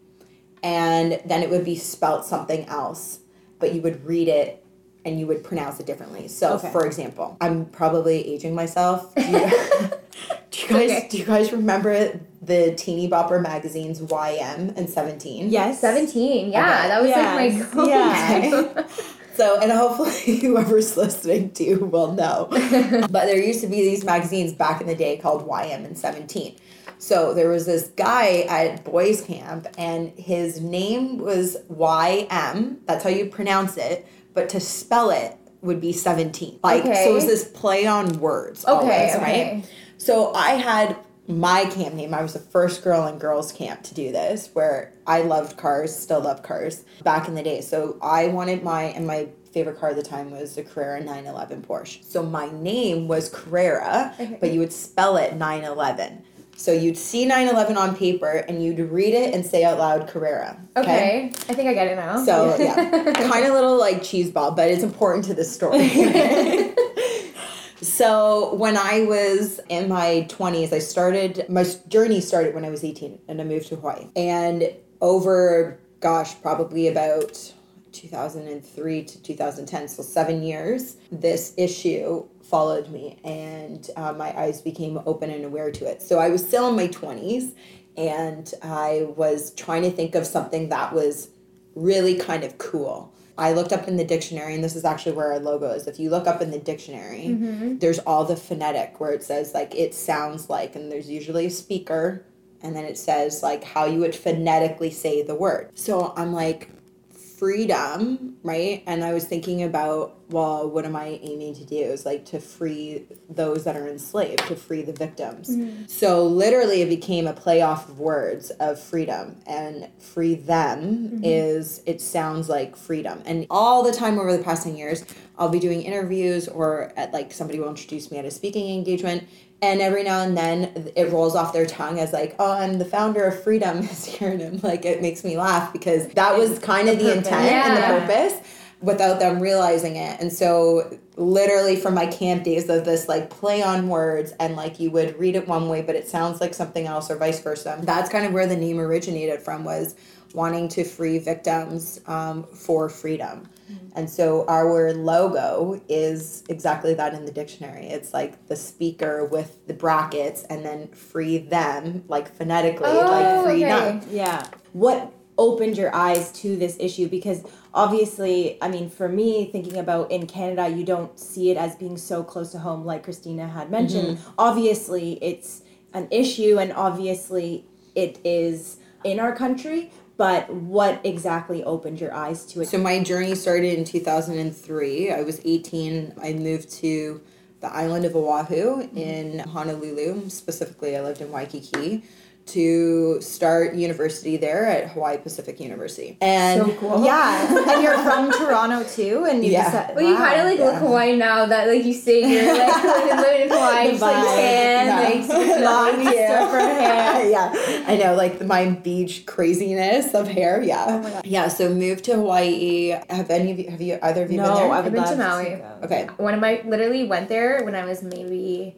and then it would be spelt something else, but you would read it and you would pronounce it differently. So, Okay. for example, I'm probably aging myself. Do you, do you guys Okay. do you guys remember the Teeny Bopper magazines YM and 17? yes 17, yeah, Okay. that was Yes, like my go yeah. So, and hopefully whoever's listening to you will know. but there used to be these magazines back in the day called YM and 17. So there was this guy at boys camp, and his name was YM. That's how you pronounce it. But to spell it would be 17. Like, so it was this play on words. Okay, always, okay. right? So I had my camp name. I was the first girl in girls camp to do this, where I loved cars, still love cars back in the day. So I wanted my and my favorite car at the time was the Carrera 911 Porsche. So my name was Carrera, Okay. but you would spell it 911. So you'd see 911 on paper and you'd read it and say out loud Carrera. Okay, I think I get it now. So yeah, kind of little like cheese ball, but it's important to the story. so when I was in my twenties, I started my journey started when I was eighteen, and I moved to Hawaii. And over, gosh, probably about 2003 to 2010, so seven years, this issue followed me, and uh, my eyes became open and aware to it. So I was still in my 20s, and I was trying to think of something that was really kind of cool. I looked up in the dictionary, and this is actually where our logo is. If you look up in the dictionary, mm-hmm. there's all the phonetic where it says like it sounds like, and there's usually a speaker, and then it says like how you would phonetically say the word. So I'm like, freedom, right? And I was thinking about, well, what am I aiming to do? Is like to free those that are enslaved, to free the victims. Mm-hmm. So literally, it became a play off of words of freedom, and free them mm-hmm. is it sounds like freedom. And all the time over the past 10 years, I'll be doing interviews or at like somebody will introduce me at a speaking engagement. And every now and then it rolls off their tongue as like, oh, I'm the founder of Freedom is here. And I'm like, it makes me laugh because that was kind of the purpose. intent and the purpose without them realizing it. And so literally from my camp days of this like play on words and like you would read it one way but it sounds like something else or vice versa. That's kind of where the name originated from was wanting to free victims um, for freedom. Mm-hmm. And so our logo is exactly that in the dictionary. It's like the speaker with the brackets and then free them, like phonetically, Oh, like freedom. okay. Yeah. What opened your eyes to this issue? Because obviously, I mean, for me, thinking about in Canada, you don't see it as being so close to home, like Christina had mentioned. Mm-hmm. Obviously, it's an issue, and obviously, it is in our country. But what exactly opened your eyes to it? So my journey started in 2003. I was 18. I moved to the island of Oahu in Honolulu. Specifically, I lived in Waikiki to start university there at Hawaii Pacific University. And So cool. yeah, and you're from Toronto too, and you Yeah. decided, Well, you wow. kind of like look. Hawaiian now that like you say you're like living, living in Hawaii, The just like vibe, tan, yeah. like long Thank hair. yeah, I know, like my beach craziness of hair. Yeah, Oh my God. yeah. So moved to Hawaii. Have any of you? Have you? Either of you No, been there? I I've would been to Maui. go. okay. One of my literally went there when I was maybe.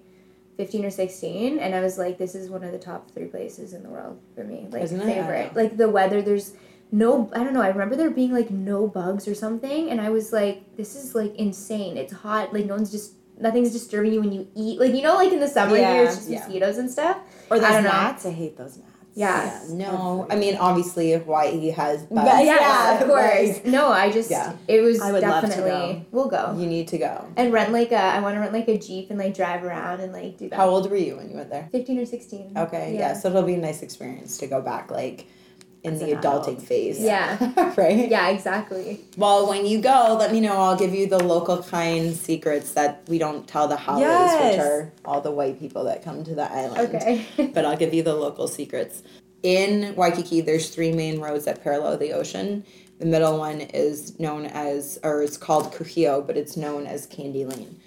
15 or 16 and I was like this is one of the top 3 places in the world for me like Isn't it? favorite like the weather there's no I don't know I remember there being like no bugs or something and I was like this is like insane it's hot like no one's just nothing's disturbing you when you eat like you know like in the summer Yeah, here it's just yeah. mosquitoes and stuff Or those I don't know. gnats? I hate those gnats. Yeah, Yeah, no, I mean obviously Hawaii has bugs. But- yeah, Yeah, of course. no, I just Yeah. it was I would love to definitely go. we'll go You need to go. and rent like a I want to rent like a jeep and like drive around and like do that. How old were you when you went there? Fifteen or sixteen. Okay, yeah. So it'll be a nice experience to go back, like in the adulting adult. phase. Yeah. right. Yeah, exactly. Well, when you go, let me know. I'll give you the local kind secrets that we don't tell the Hawaii, Yes. which are all the white people that come to the island. Okay. but I'll give you the local secrets. In Waikiki, there's three main roads that parallel the ocean. The middle one is known as, or it's called Kuhio, but it's known as Candy Lane.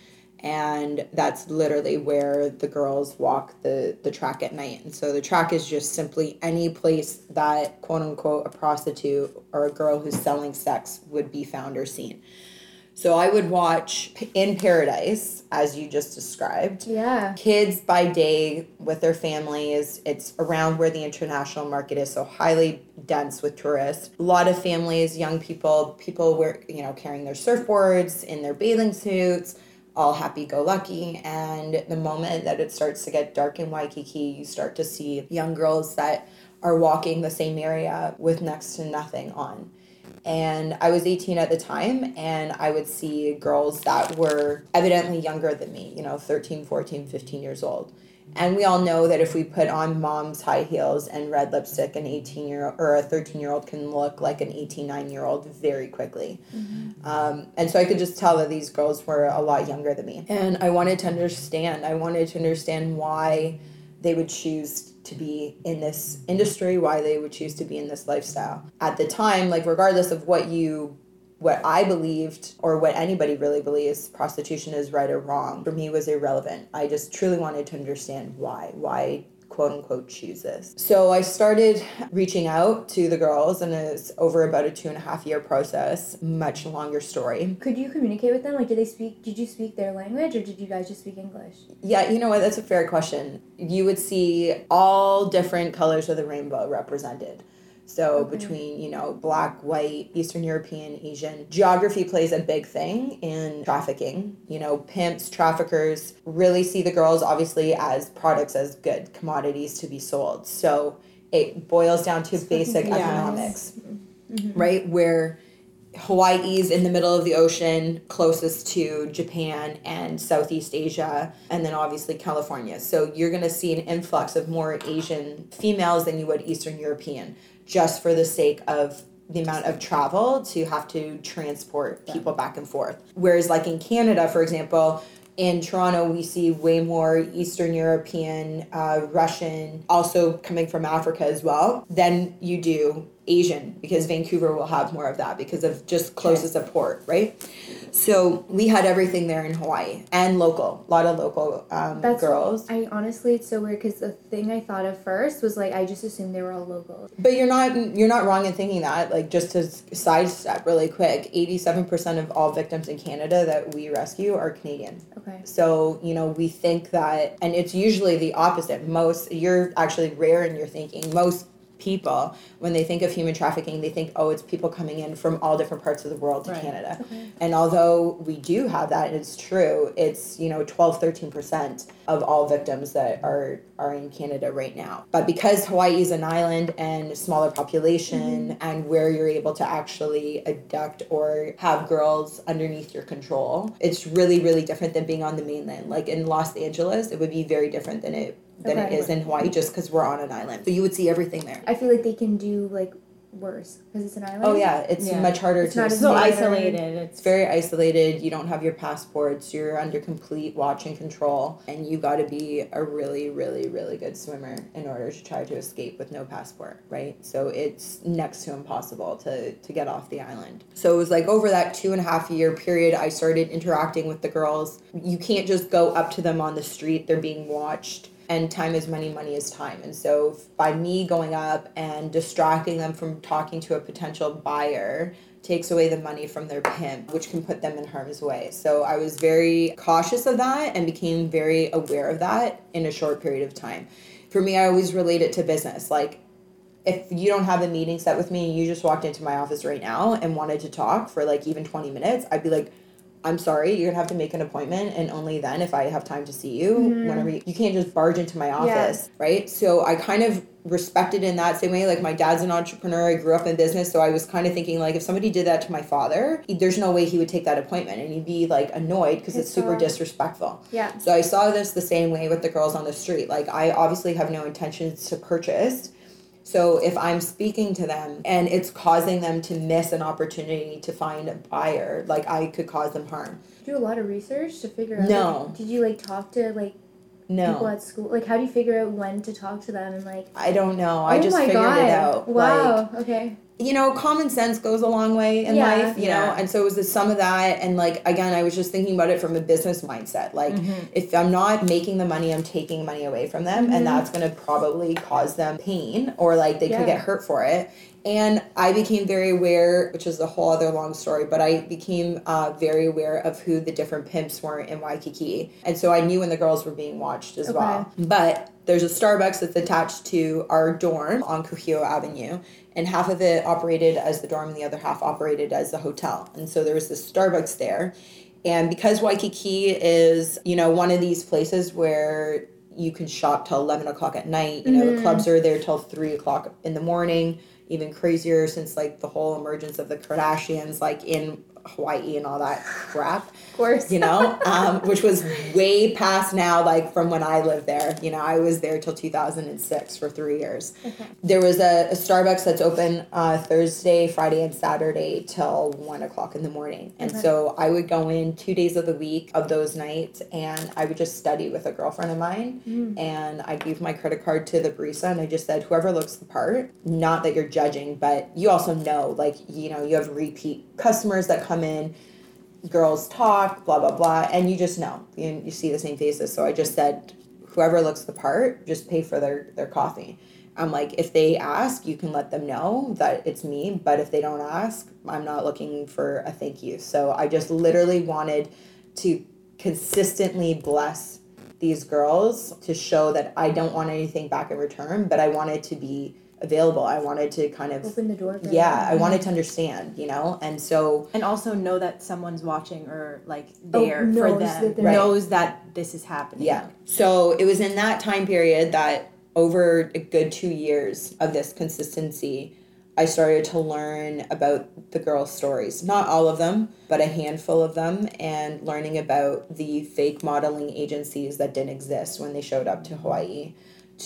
And that's literally where the girls walk the, the track at night. And so the track is just simply any place that, quote unquote, a prostitute or a girl who's selling sex would be found or seen. So I would watch In Paradise, as you just described yeah. kids by day with their families. It's around where the international market is, so highly dense with tourists. A lot of families, young people, people wear you know carrying their surfboards in their bathing suits, all happy go lucky. And the moment that it starts to get dark in Waikiki, you start to see young girls that are walking the same area with next to nothing on and I was 18 at the time and I would see girls that were evidently younger than me, you know, 13, 14, 15 years old. And we all know that if we put on mom's high heels and red lipstick, an 18 year old or a 13 year old can look like an 18, 9 year old very quickly. Um, and so I could just tell that these girls were a lot younger than me. And I wanted to understand, I wanted to understand why they would choose to be in this industry, why they would choose to be in this lifestyle. At the time, like regardless of what you what I believed or what anybody really believes prostitution is right or wrong, for me was irrelevant. I just truly wanted to understand why. Why quote unquote choose this. So I started reaching out to the girls and it's over about a two and a half year process, much longer story. Could you communicate with them? Like, did they speak? Did you speak their language, or did you guys just speak English? Yeah, you know what? That's a fair question. You would see all different colors of the rainbow represented. So mm-hmm. between, you know, black, white, Eastern European, Asian, geography plays a big thing in trafficking. You know, pimps, traffickers really see the girls obviously as products as good commodities to be sold. So it boils down to basic Yes. economics. Mm-hmm. Right? Where Hawaii's in the middle of the ocean, closest to Japan and Southeast Asia, and then obviously California. So you're going to see an influx of more Asian females than you would Eastern European, just for the sake of the amount of travel to have to transport people back and forth. Whereas, like in Canada, for example, in Toronto, we see way more Eastern European, uh, Russian, also coming from Africa as well, than you do Asian, because Vancouver will have more of that because of just closest of port, right? So we had everything there in Hawaii and local, a lot of local um, That's girls. I honestly, it's so weird because the thing I thought of first was like I just assumed they were all locals. But you're not you're not wrong in thinking that. Like just to sidestep really quick, eighty seven percent of all victims in Canada that we rescue are Canadian. Okay. So, you know, we think that, and it's usually the opposite. Most, you're actually rare in your thinking. Most people when they think of human trafficking they think oh it's people coming in from all different parts of the world to Right. canada. And although we do have that and it's true it's you know 12 13% of all victims that are are in canada right now. But because hawaii is an island and smaller population mm-hmm. and where you're able to actually abduct or have girls underneath your control it's really really different than being on the mainland. Like in los angeles it would be very different than it than it Okay. is in hawaii just because we're on an island so you would see everything there I feel like they can do like worse because it's an island. oh yeah it's Yeah. much harder It's to not as so isolated. It's It's very isolated. You don't have your passports. You're under complete watch and control. And you got to be a really, really, really good swimmer in order to try to escape with no passport, right? So it's next to impossible to, to get off the island. So it was like over that two and a half year period, I started interacting with the girls. You can't just go up to them on the street, they're being watched and time is money, money is time. And so by me going up and distracting them from talking to a potential buyer takes away the money from their pimp, which can put them in harm's way. So I was very cautious of that and became very aware of that in a short period of time. For me, I always relate it to business. Like if you don't have a meeting set with me and you just walked into my office right now and wanted to talk for like even 20 minutes, I'd be like, I'm sorry, you're gonna have to make an appointment, and only then if I have time to see you. Mm-hmm. Whenever you, you can't just barge into my office, right? So I kind of respected in that same way. Like my dad's an entrepreneur, I grew up in business, so I was kind of thinking like if somebody did that to my father, he- there's no way he would take that appointment, and he'd be like annoyed because it's Pissed super disrespectful. Yeah. So I saw this the same way with the girls on the street. Like I obviously have no intentions to purchase. So if I'm speaking to them and it's causing them to miss an opportunity to find a buyer, like I could cause them harm. Do a lot of research to figure out. No. like, did you like talk to like people at school? Like, how do you figure out when to talk to them and like? I don't know. I oh just my figured god! it out. Wow. Like okay. You know, common sense goes a long way in Yeah. life, you know, and so it was the sum of that and like again I was just thinking about it from a business mindset. Like if I'm not making the money, I'm taking money away from them Mhm. and that's gonna probably cause them pain or like they Yeah. could get hurt for it. And I became very aware, which is a whole other long story, but I became uh, very aware of who the different pimps were in Waikiki. And so I knew when the girls were being watched as Okay. well. But there's a Starbucks that's attached to our dorm on Kuhio Avenue, and half of it operated as the dorm and the other half operated as the hotel. And so there was this Starbucks there. And because Waikiki is, you know, one of these places where you can shop till 11 o'clock at night, you know, the Mhm. clubs are there till 3 o'clock in the morning, even crazier since like the whole emergence of the Kardashians, like in Hawaii and all that crap Of course. you know, um, which was way past now, like from when I lived there. You know, I was there till 2006 for three years. Okay. There was a, a Starbucks that's open uh, Thursday, Friday, and Saturday till one o'clock in the morning. And Okay. so I would go in two days of the week of those nights and I would just study with a girlfriend of mine. Mm. And I gave my credit card to the barista and I just said, whoever looks the part, not that you're judging, but you also know, like, you know, you have repeat customers that come in girls talk, blah blah blah, and you just know you, you see the same faces. So I just said, whoever looks the part, just pay for their their coffee. I'm like, if they ask, you can let them know that it's me, but if they don't ask, I'm not looking for a thank you. So I just literally wanted to consistently bless these girls to show that I don't want anything back in return, but I wanted to be available. I wanted to kind of Open the door. For yeah, them. I wanted mm-hmm. to understand, you know? And so and also know that someone's watching or like Oh, there for knows them that they're- Right. knows that this is happening Yeah. So it was in that time period that over a good two years of this consistency, I started to learn about the girls' stories. Not all of them, but a handful of them, and learning about the fake modeling agencies that didn't exist when they showed up to Hawaii.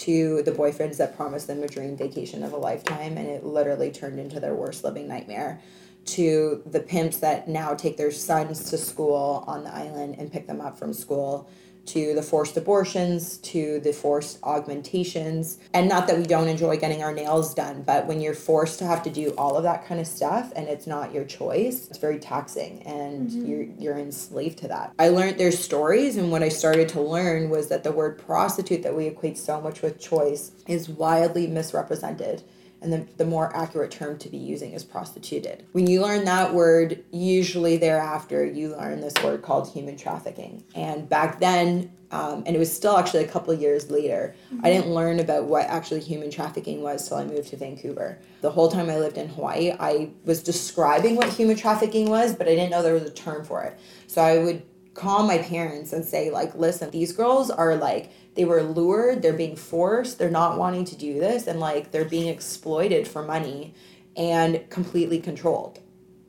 To the boyfriends that promised them a dream vacation of a lifetime, and it literally turned into their worst living nightmare. To the pimps that now take their sons to school on the island and pick them up from school to the forced abortions, to the forced augmentations. And not that we don't enjoy getting our nails done, but when you're forced to have to do all of that kind of stuff and it's not your choice, it's very taxing and mm-hmm. you're you're enslaved to that. I learned their stories and what I started to learn was that the word prostitute that we equate so much with choice is wildly misrepresented. And the, the more accurate term to be using is prostituted. When you learn that word, usually thereafter you learn this word called human trafficking. And back then, um, and it was still actually a couple years later, I didn't learn about what actually human trafficking was till I moved to Vancouver. The whole time I lived in Hawaii, I was describing what human trafficking was, but I didn't know there was a term for it. So I would call my parents and say like listen these girls are like they were lured they're being forced they're not wanting to do this and like they're being exploited for money and completely controlled.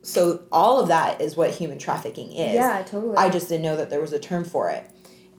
So all of that is what human trafficking is. Yeah, totally. i just didn't know that there was a term for it.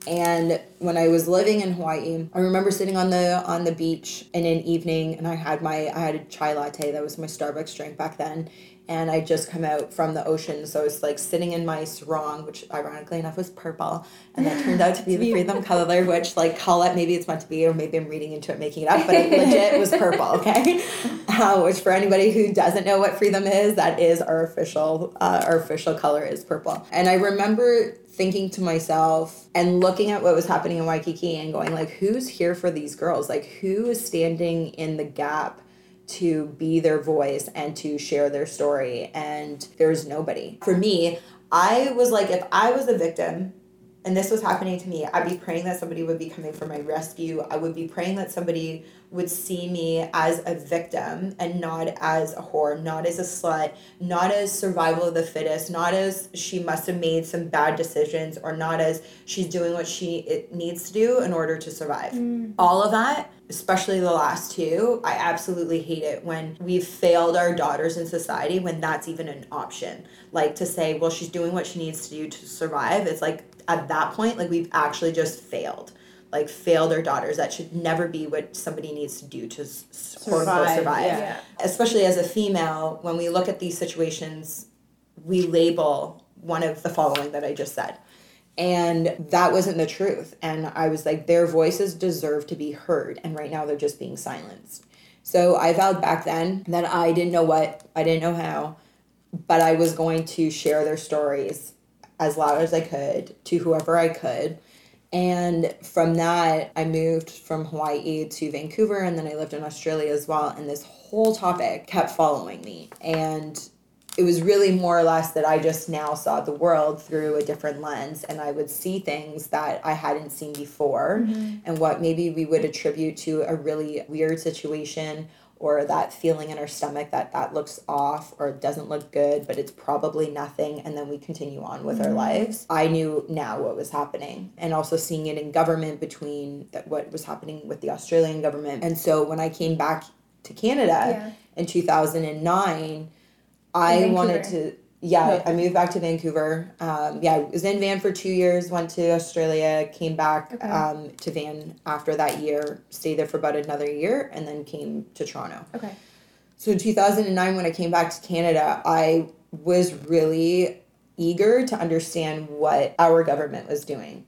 And when i was living in hawaii i remember sitting on the on the beach in an evening and i had my i had a chai latte that was my starbucks drink back then and I just come out from the ocean. So it's like sitting in my sarong, which ironically enough was purple, and that turned out to be the Freedom color, which like call it maybe it's meant to be, or maybe I'm reading into it, making it up, but it legit was purple. Okay, uh, which for anybody who doesn't know what Freedom is, that is our official uh, our official color is purple. And I remember thinking to myself and looking at what was happening in Waikiki and going like, who's here for these girls? Like, who is standing in the gap? To be their voice and to share their story and there's nobody. For me i was like if i was a victim and this was happening to me i'd be praying that somebody would be coming for my rescue. I would be praying that somebody would see me as a victim and not as a whore not as a slut not as survival of the fittest not as she must have made some bad decisions or not as she's doing what she needs to do in order to survive mm. all of that especially the last two, I absolutely hate it when we've failed our daughters in society when that's even an option. Like to say, well, she's doing what she needs to do to survive. It's like at that point, like we've actually just failed. Like failed their daughters. That should never be what somebody needs to do to s- quote unquote Survive, survive. yeah. Especially as a female, when we look at these situations, we label one of the following that I just said and that wasn't the truth and i was like their voices deserve to be heard and right now they're just being silenced so i vowed back then that i didn't know what i didn't know how but i was going to share their stories as loud as i could to whoever i could and from that i moved from hawaii to vancouver and then i lived in australia as well and this whole topic kept following me. And it was really more or less that I just now saw the world through a different lens and I would see things that I hadn't seen before mm-hmm. and what maybe we would attribute to a really weird situation or that feeling in our stomach that that looks off or doesn't look good but it's probably nothing and then we continue on with our mm-hmm. lives i knew now what was happening and also seeing it in government between that what was happening with the australian government and so when i came back to canada Yeah. in 2009 I wanted to. Yeah. I moved back to Vancouver. Um, yeah, I was in Van for two years. Went to Australia. Came back Okay. um, to Van after that year. Stayed there for about another year, and then came to Toronto. Okay. So in 2009, when I came back to Canada, I was really eager to understand what our government was doing.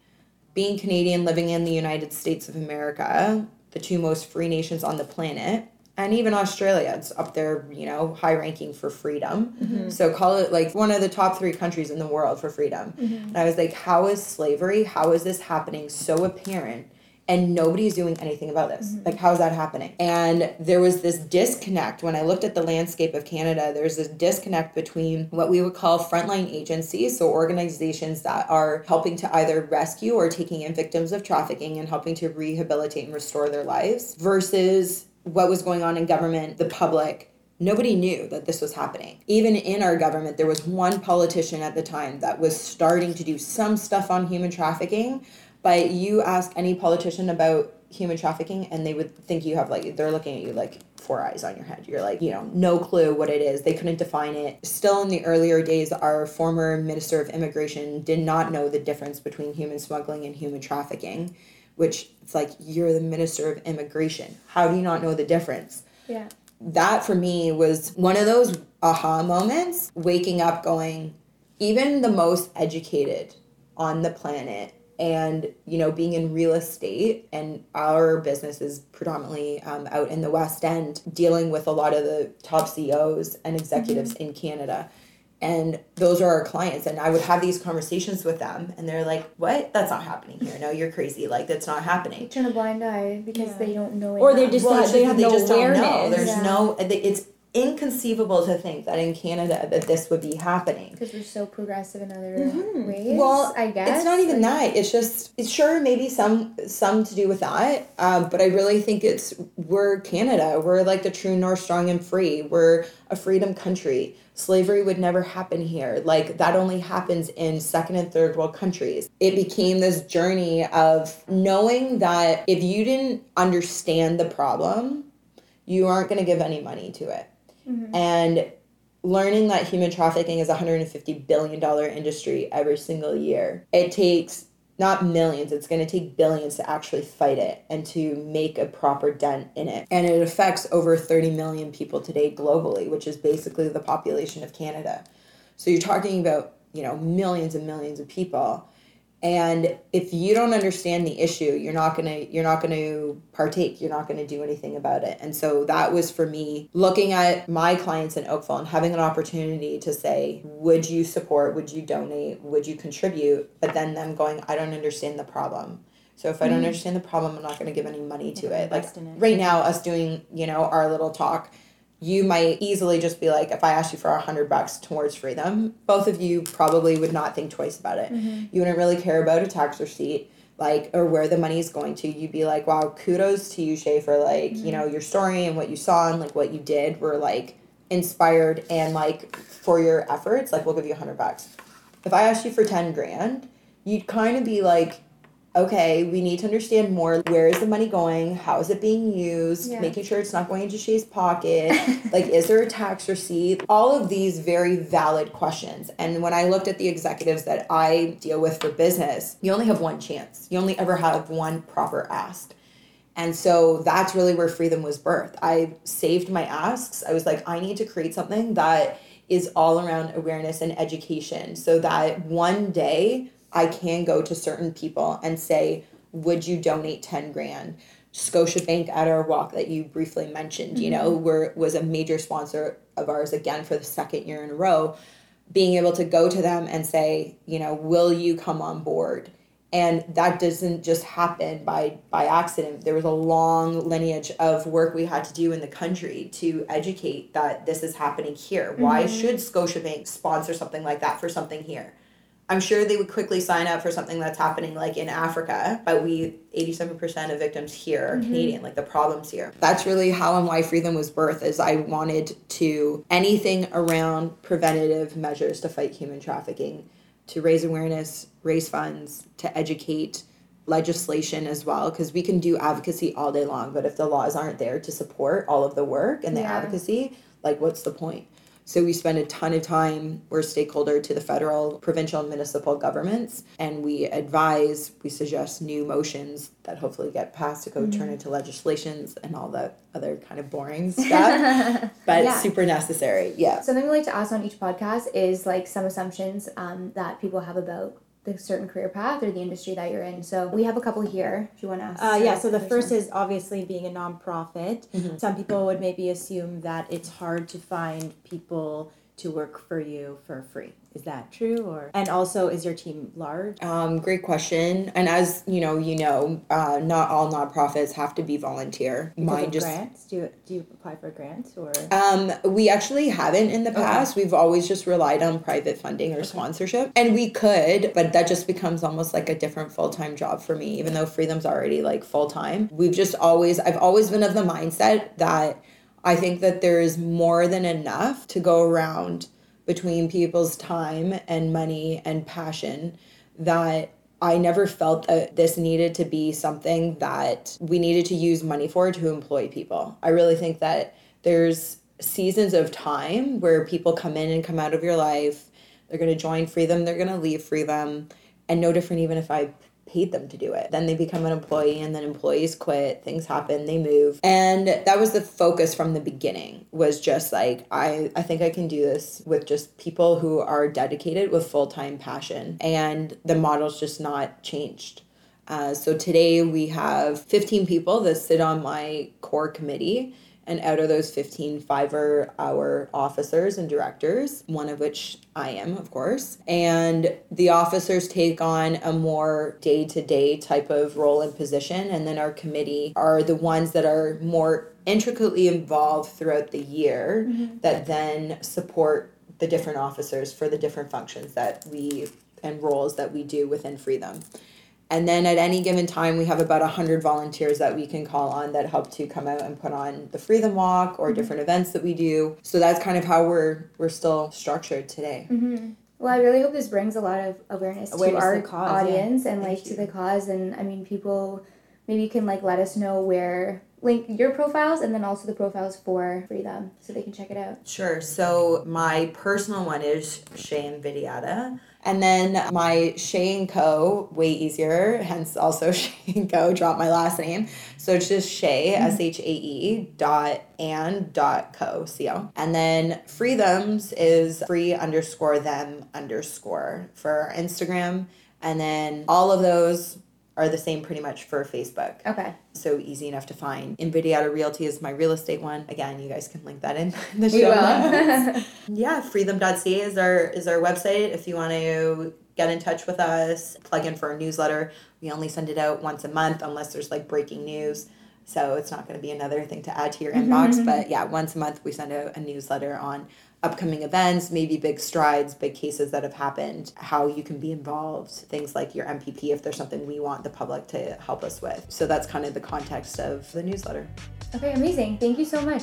Being Canadian, living in the United States of America, the two most free nations on the planet, and even Australia, it's up there, you know, high ranking for freedom. Mm-hmm. So call it like one of the top three countries in the world for freedom. Mm-hmm. And I was like, how is slavery, how is this happening so apparent? and nobody's doing anything about this. Mm-hmm. Like, how's that happening? And there was this disconnect when I looked at the landscape of Canada. There's this disconnect between what we would call frontline agencies, so organizations that are helping to either rescue or taking in victims of trafficking and helping to rehabilitate and restore their lives, versus what was going on in government, the public, Nobody knew that this was happening. Even in our government, there was one politician at the time that was starting to do some stuff on human trafficking. But you ask any politician about human trafficking, and they would think you have like, they're looking at you like four eyes on your head. You're like, you know, no clue what it is. They couldn't define it. Still in the earlier days, our former Minister of Immigration did not know the difference between human smuggling and human trafficking, which it's like, you're the Minister of Immigration. How do you not know the difference? Yeah. that for me was one of those aha moments waking up going even the most educated on the planet and you know being in real estate and our business is predominantly um, out in the west end dealing with a lot of the top ceos and executives in canada And those are our clients. And I would have these conversations with them and they're like, What? That's not happening here. No, you're crazy. Like that's not happening. Turn a blind eye because Yeah. they don't know. Or they enough. just Well, not- they just have that no just don't know. There's Yeah. no it's inconceivable to think that in Canada that this would be happening. because we're so progressive in other Mhm. ways. Well, I guess it's not even Like, that. It's just it's sure maybe some some to do with that. Um, but I really think it's we're Canada. We're like the true north, strong and free. We're a freedom country. Slavery would never happen here. Like that only happens in second and third world countries. It became this journey of knowing that if you didn't understand the problem, you aren't going to give any money to it. Mm-hmm. And learning that human trafficking is a 150 billion dollar industry every single year. It takes not millions, it's going to take billions to actually fight it and to make a proper dent in it. And it affects over 30 million people today globally, which is basically the population of Canada. So you're talking about, you know, millions and millions of people. And if you don't understand the issue, you're not gonna you're not gonna partake. You're not gonna do anything about it. And so that was for me looking at my clients in Oakville and having an opportunity to say, would you support? Would you donate? Would you contribute? But then them going, I don't understand the problem. So if I don't mm-hmm. understand the problem, I'm not gonna give any money to it. Like it. right now, us doing you know our little talk you might easily just be like, if I asked you for a hundred bucks towards freedom, both of you probably would not think twice about it. Mm-hmm. You wouldn't really care about a tax receipt, like, or where the money is going to. You'd be like, wow, kudos to you, Shay, for like, you mm-hmm. know, your story and what you saw and like what you did were like inspired and like for your efforts, like, we'll give you a hundred bucks. If I asked you for 10 grand, you'd kind of be like, okay, we need to understand more. Where is the money going? How is it being used? Yeah. Making sure it's not going into Shay's pocket. like, is there a tax receipt? All of these very valid questions. And when I looked at the executives that I deal with for business, you only have one chance. You only ever have one proper ask. And so that's really where freedom was birthed. I saved my asks. I was like, I need to create something that is all around awareness and education so that one day I can go to certain people and say, Would you donate 10 grand? Scotiabank at our walk that you briefly mentioned, you know, mm-hmm. were was a major sponsor of ours again for the second year in a row. Being able to go to them and say, you know, will you come on board? and that doesn't just happen by by accident there was a long lineage of work we had to do in the country to educate that this is happening here why mm-hmm. should scotiabank sponsor something like that for something here i'm sure they would quickly sign up for something that's happening like in africa but we 87% of victims here are mm-hmm. canadian like the problems here that's really how and why freedom was birthed is i wanted to anything around preventative measures to fight human trafficking to raise awareness, raise funds, to educate legislation as well, because we can do advocacy all day long, but if the laws aren't there to support all of the work and the Yeah. advocacy, like what's the point? So we spend a ton of time, we're a stakeholder to the federal, provincial, and municipal governments, and we advise, we suggest new motions that hopefully get passed to go turn into legislations and all that other kind of boring stuff. but Yeah. super necessary. Yeah. Something we like to ask on each podcast is like some assumptions um, that people have about the certain career path or the industry that you're in. So we have a couple here. If you want to ask. Uh, yeah, so the first is obviously being a nonprofit. Some people would maybe assume that it's hard to find people to work for you for free. Is that true? Or and also, is your team large? Um, great question. And as you know, you know, uh, not all nonprofits have to be volunteer. Because Mine just grants? Do you, do you apply for grants or? um, we actually haven't in the past. We've always just relied on private funding or sponsorship, and we could, but that just becomes almost like a different full time job for me. Even though Freedom's already like full time, we've just always, I've always been of the mindset that I think that there is more than enough to go around between people's time and money and passion that I never felt that this needed to be something that we needed to use money for to employ people. I really think that there's seasons of time where people come in and come out of your life. They're going to join Freedom, they're going to leave Freedom, and no different even if I paid them to do it. Then they become an employee and then employees quit, things happen, they move. And that was the focus from the beginning was just like I I think I can do this with just people who are dedicated with full-time passion and the model's just not changed. Uh, so today we have 15 people that sit on my core committee And out of those 15 fiver hour officers and directors, one of which I am, of course, and the officers take on a more day to day type of role and position. And then our committee are the ones that are more intricately involved throughout the year mm-hmm. that then support the different officers for the different functions that we and roles that we do within Free Them. And then at any given time, we have about 100 volunteers that we can call on that help to come out and put on the Freedom Walk or mm-hmm. different events that we do. So that's kind of how we're we're still structured today. Mm-hmm. Well, I really hope this brings a lot of awareness, awareness to our cause, audience yeah. and Thank like you. to the cause. And I mean, people maybe you can like let us know where link your profiles and then also the profiles for Freedom so they can check it out. Sure. So my personal one is Shay Invidiata. And then my Shay & Co, way easier, hence also Shay & Co, drop my last name. So it's just Shay, mm-hmm. S H A E, dot and dot co, C-O. And then Free Thems is free underscore them underscore for Instagram. And then all of those are the same pretty much for Facebook. Okay. So easy enough to find. Invidiata Realty is my real estate one. Again, you guys can link that in the show notes. yeah, freethem.ca is our is our website if you want to get in touch with us, plug in for a newsletter. We only send it out once a month unless there's like breaking news. So it's not going to be another thing to add to your inbox, mm-hmm. but yeah, once a month we send out a newsletter on upcoming events, maybe big strides, big cases that have happened, how you can be involved, things like your MPP if there's something we want the public to help us with. So that's kind of the context of the newsletter. Okay, amazing. Thank you so much.